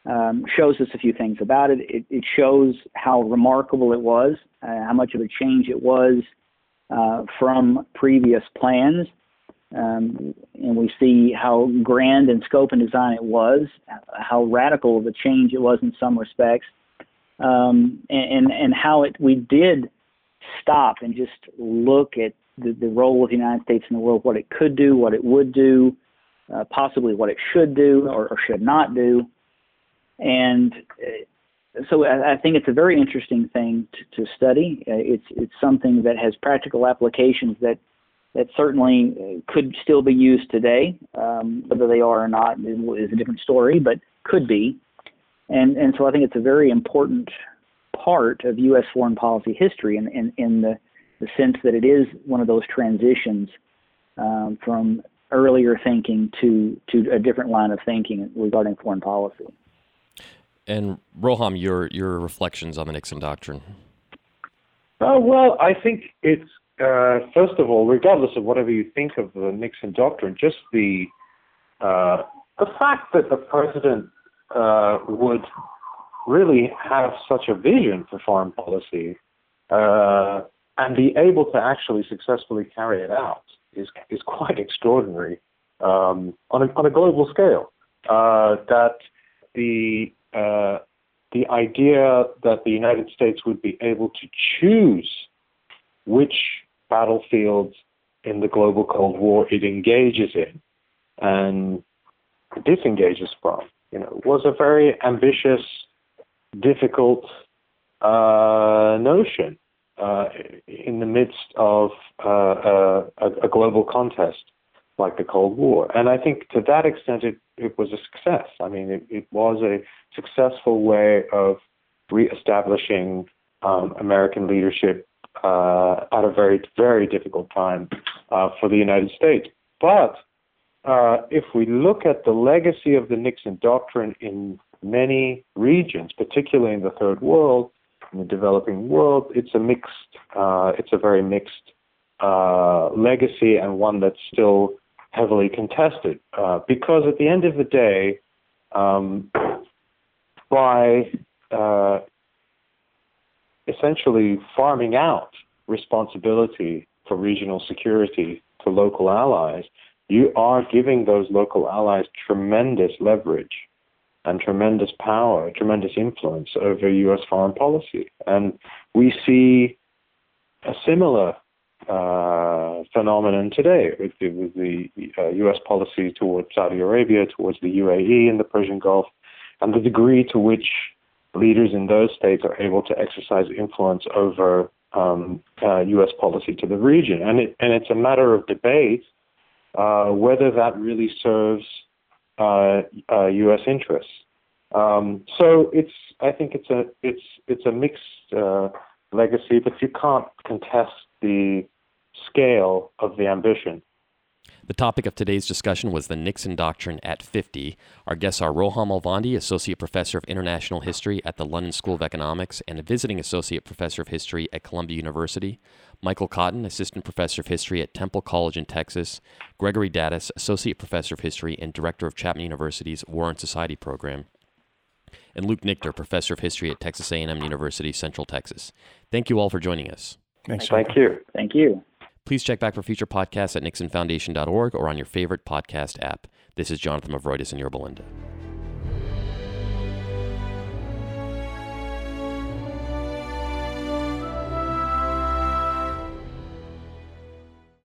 um, shows us a few things about it. It, it shows how remarkable it was, uh, how much of a change it was uh, from previous plans. Um, and we see how grand in scope and design it was, how radical of a change it was in some respects, um, and, and how it we did stop and just look at the, the role of the United States in the world, what it could do, what it would do, uh, possibly what it should do or, or should not do. And uh, so I, think it's a very interesting thing to, to study. Uh, it's it's something that has practical applications that that certainly uh, could still be used today. Um, whether they are or not is a different story, but could be. And and so I think it's a very important part of U.S. foreign policy history, in in, in the the sense that it is one of those transitions um, from earlier thinking to to a different line of thinking regarding foreign policy.
And Roham, your your reflections on the Nixon doctrine.
Uh, well, I think it's uh, first of all, regardless of whatever you think of the Nixon doctrine, just the uh, the fact that the president uh, would really have such a vision for foreign policy uh, and be able to actually successfully carry it out is is quite extraordinary um, on a on a global scale. Uh, that the uh, the idea that the United States would be able to choose which battlefields in the global Cold War it engages in and disengages from, you know, was a very ambitious, difficult uh, notion. uh, in the midst of uh, a, a, global contest like the Cold War. And I think to that extent, it, it was a success. I mean, it, it was a successful way of reestablishing um, American leadership uh, at a very, very difficult time uh, for the United States. But uh, if we look at the legacy of the Nixon doctrine in many regions, particularly in the third world, in the developing world, it's a mixed, uh, it's a very mixed uh, legacy and one that's still heavily contested. Uh, because at the end of the day, um, by uh, essentially farming out responsibility for regional security to local allies, you are giving those local allies tremendous leverage and tremendous power, tremendous influence over U.S. foreign policy. And we see a similar uh, phenomenon today with the, the uh, U.S. policy towards Saudi Arabia, towards the UAE and the Persian Gulf, and the degree to which leaders in those states are able to exercise influence over um, uh, U.S. policy to the region. And, it, and it's a matter of debate uh, whether that really serves U.S. Uh, interests. Um, so it's I think it's a it's it's a mixed legacy, but you can't contest the scale of the ambition.
The topic of today's discussion was the Nixon Doctrine at 50. Our guests are Roham Alvandi, Associate Professor of International History at the London School of Economics and a Visiting Associate Professor of History at Columbia University, Michael Cotton, Assistant Professor of History at Temple College in Texas, Gregory Daddis, Associate Professor of History and Director of Chapman University's War and Society program, and Luke Nichter, Professor of History at Texas A&M University, Central Texas. Thank you all for joining us.
Thanks. Thank you.
Thank you.
Please check back for future podcasts at nixonfoundation.org or on your favorite podcast app. This is Jonathan Movroydis and your Linda.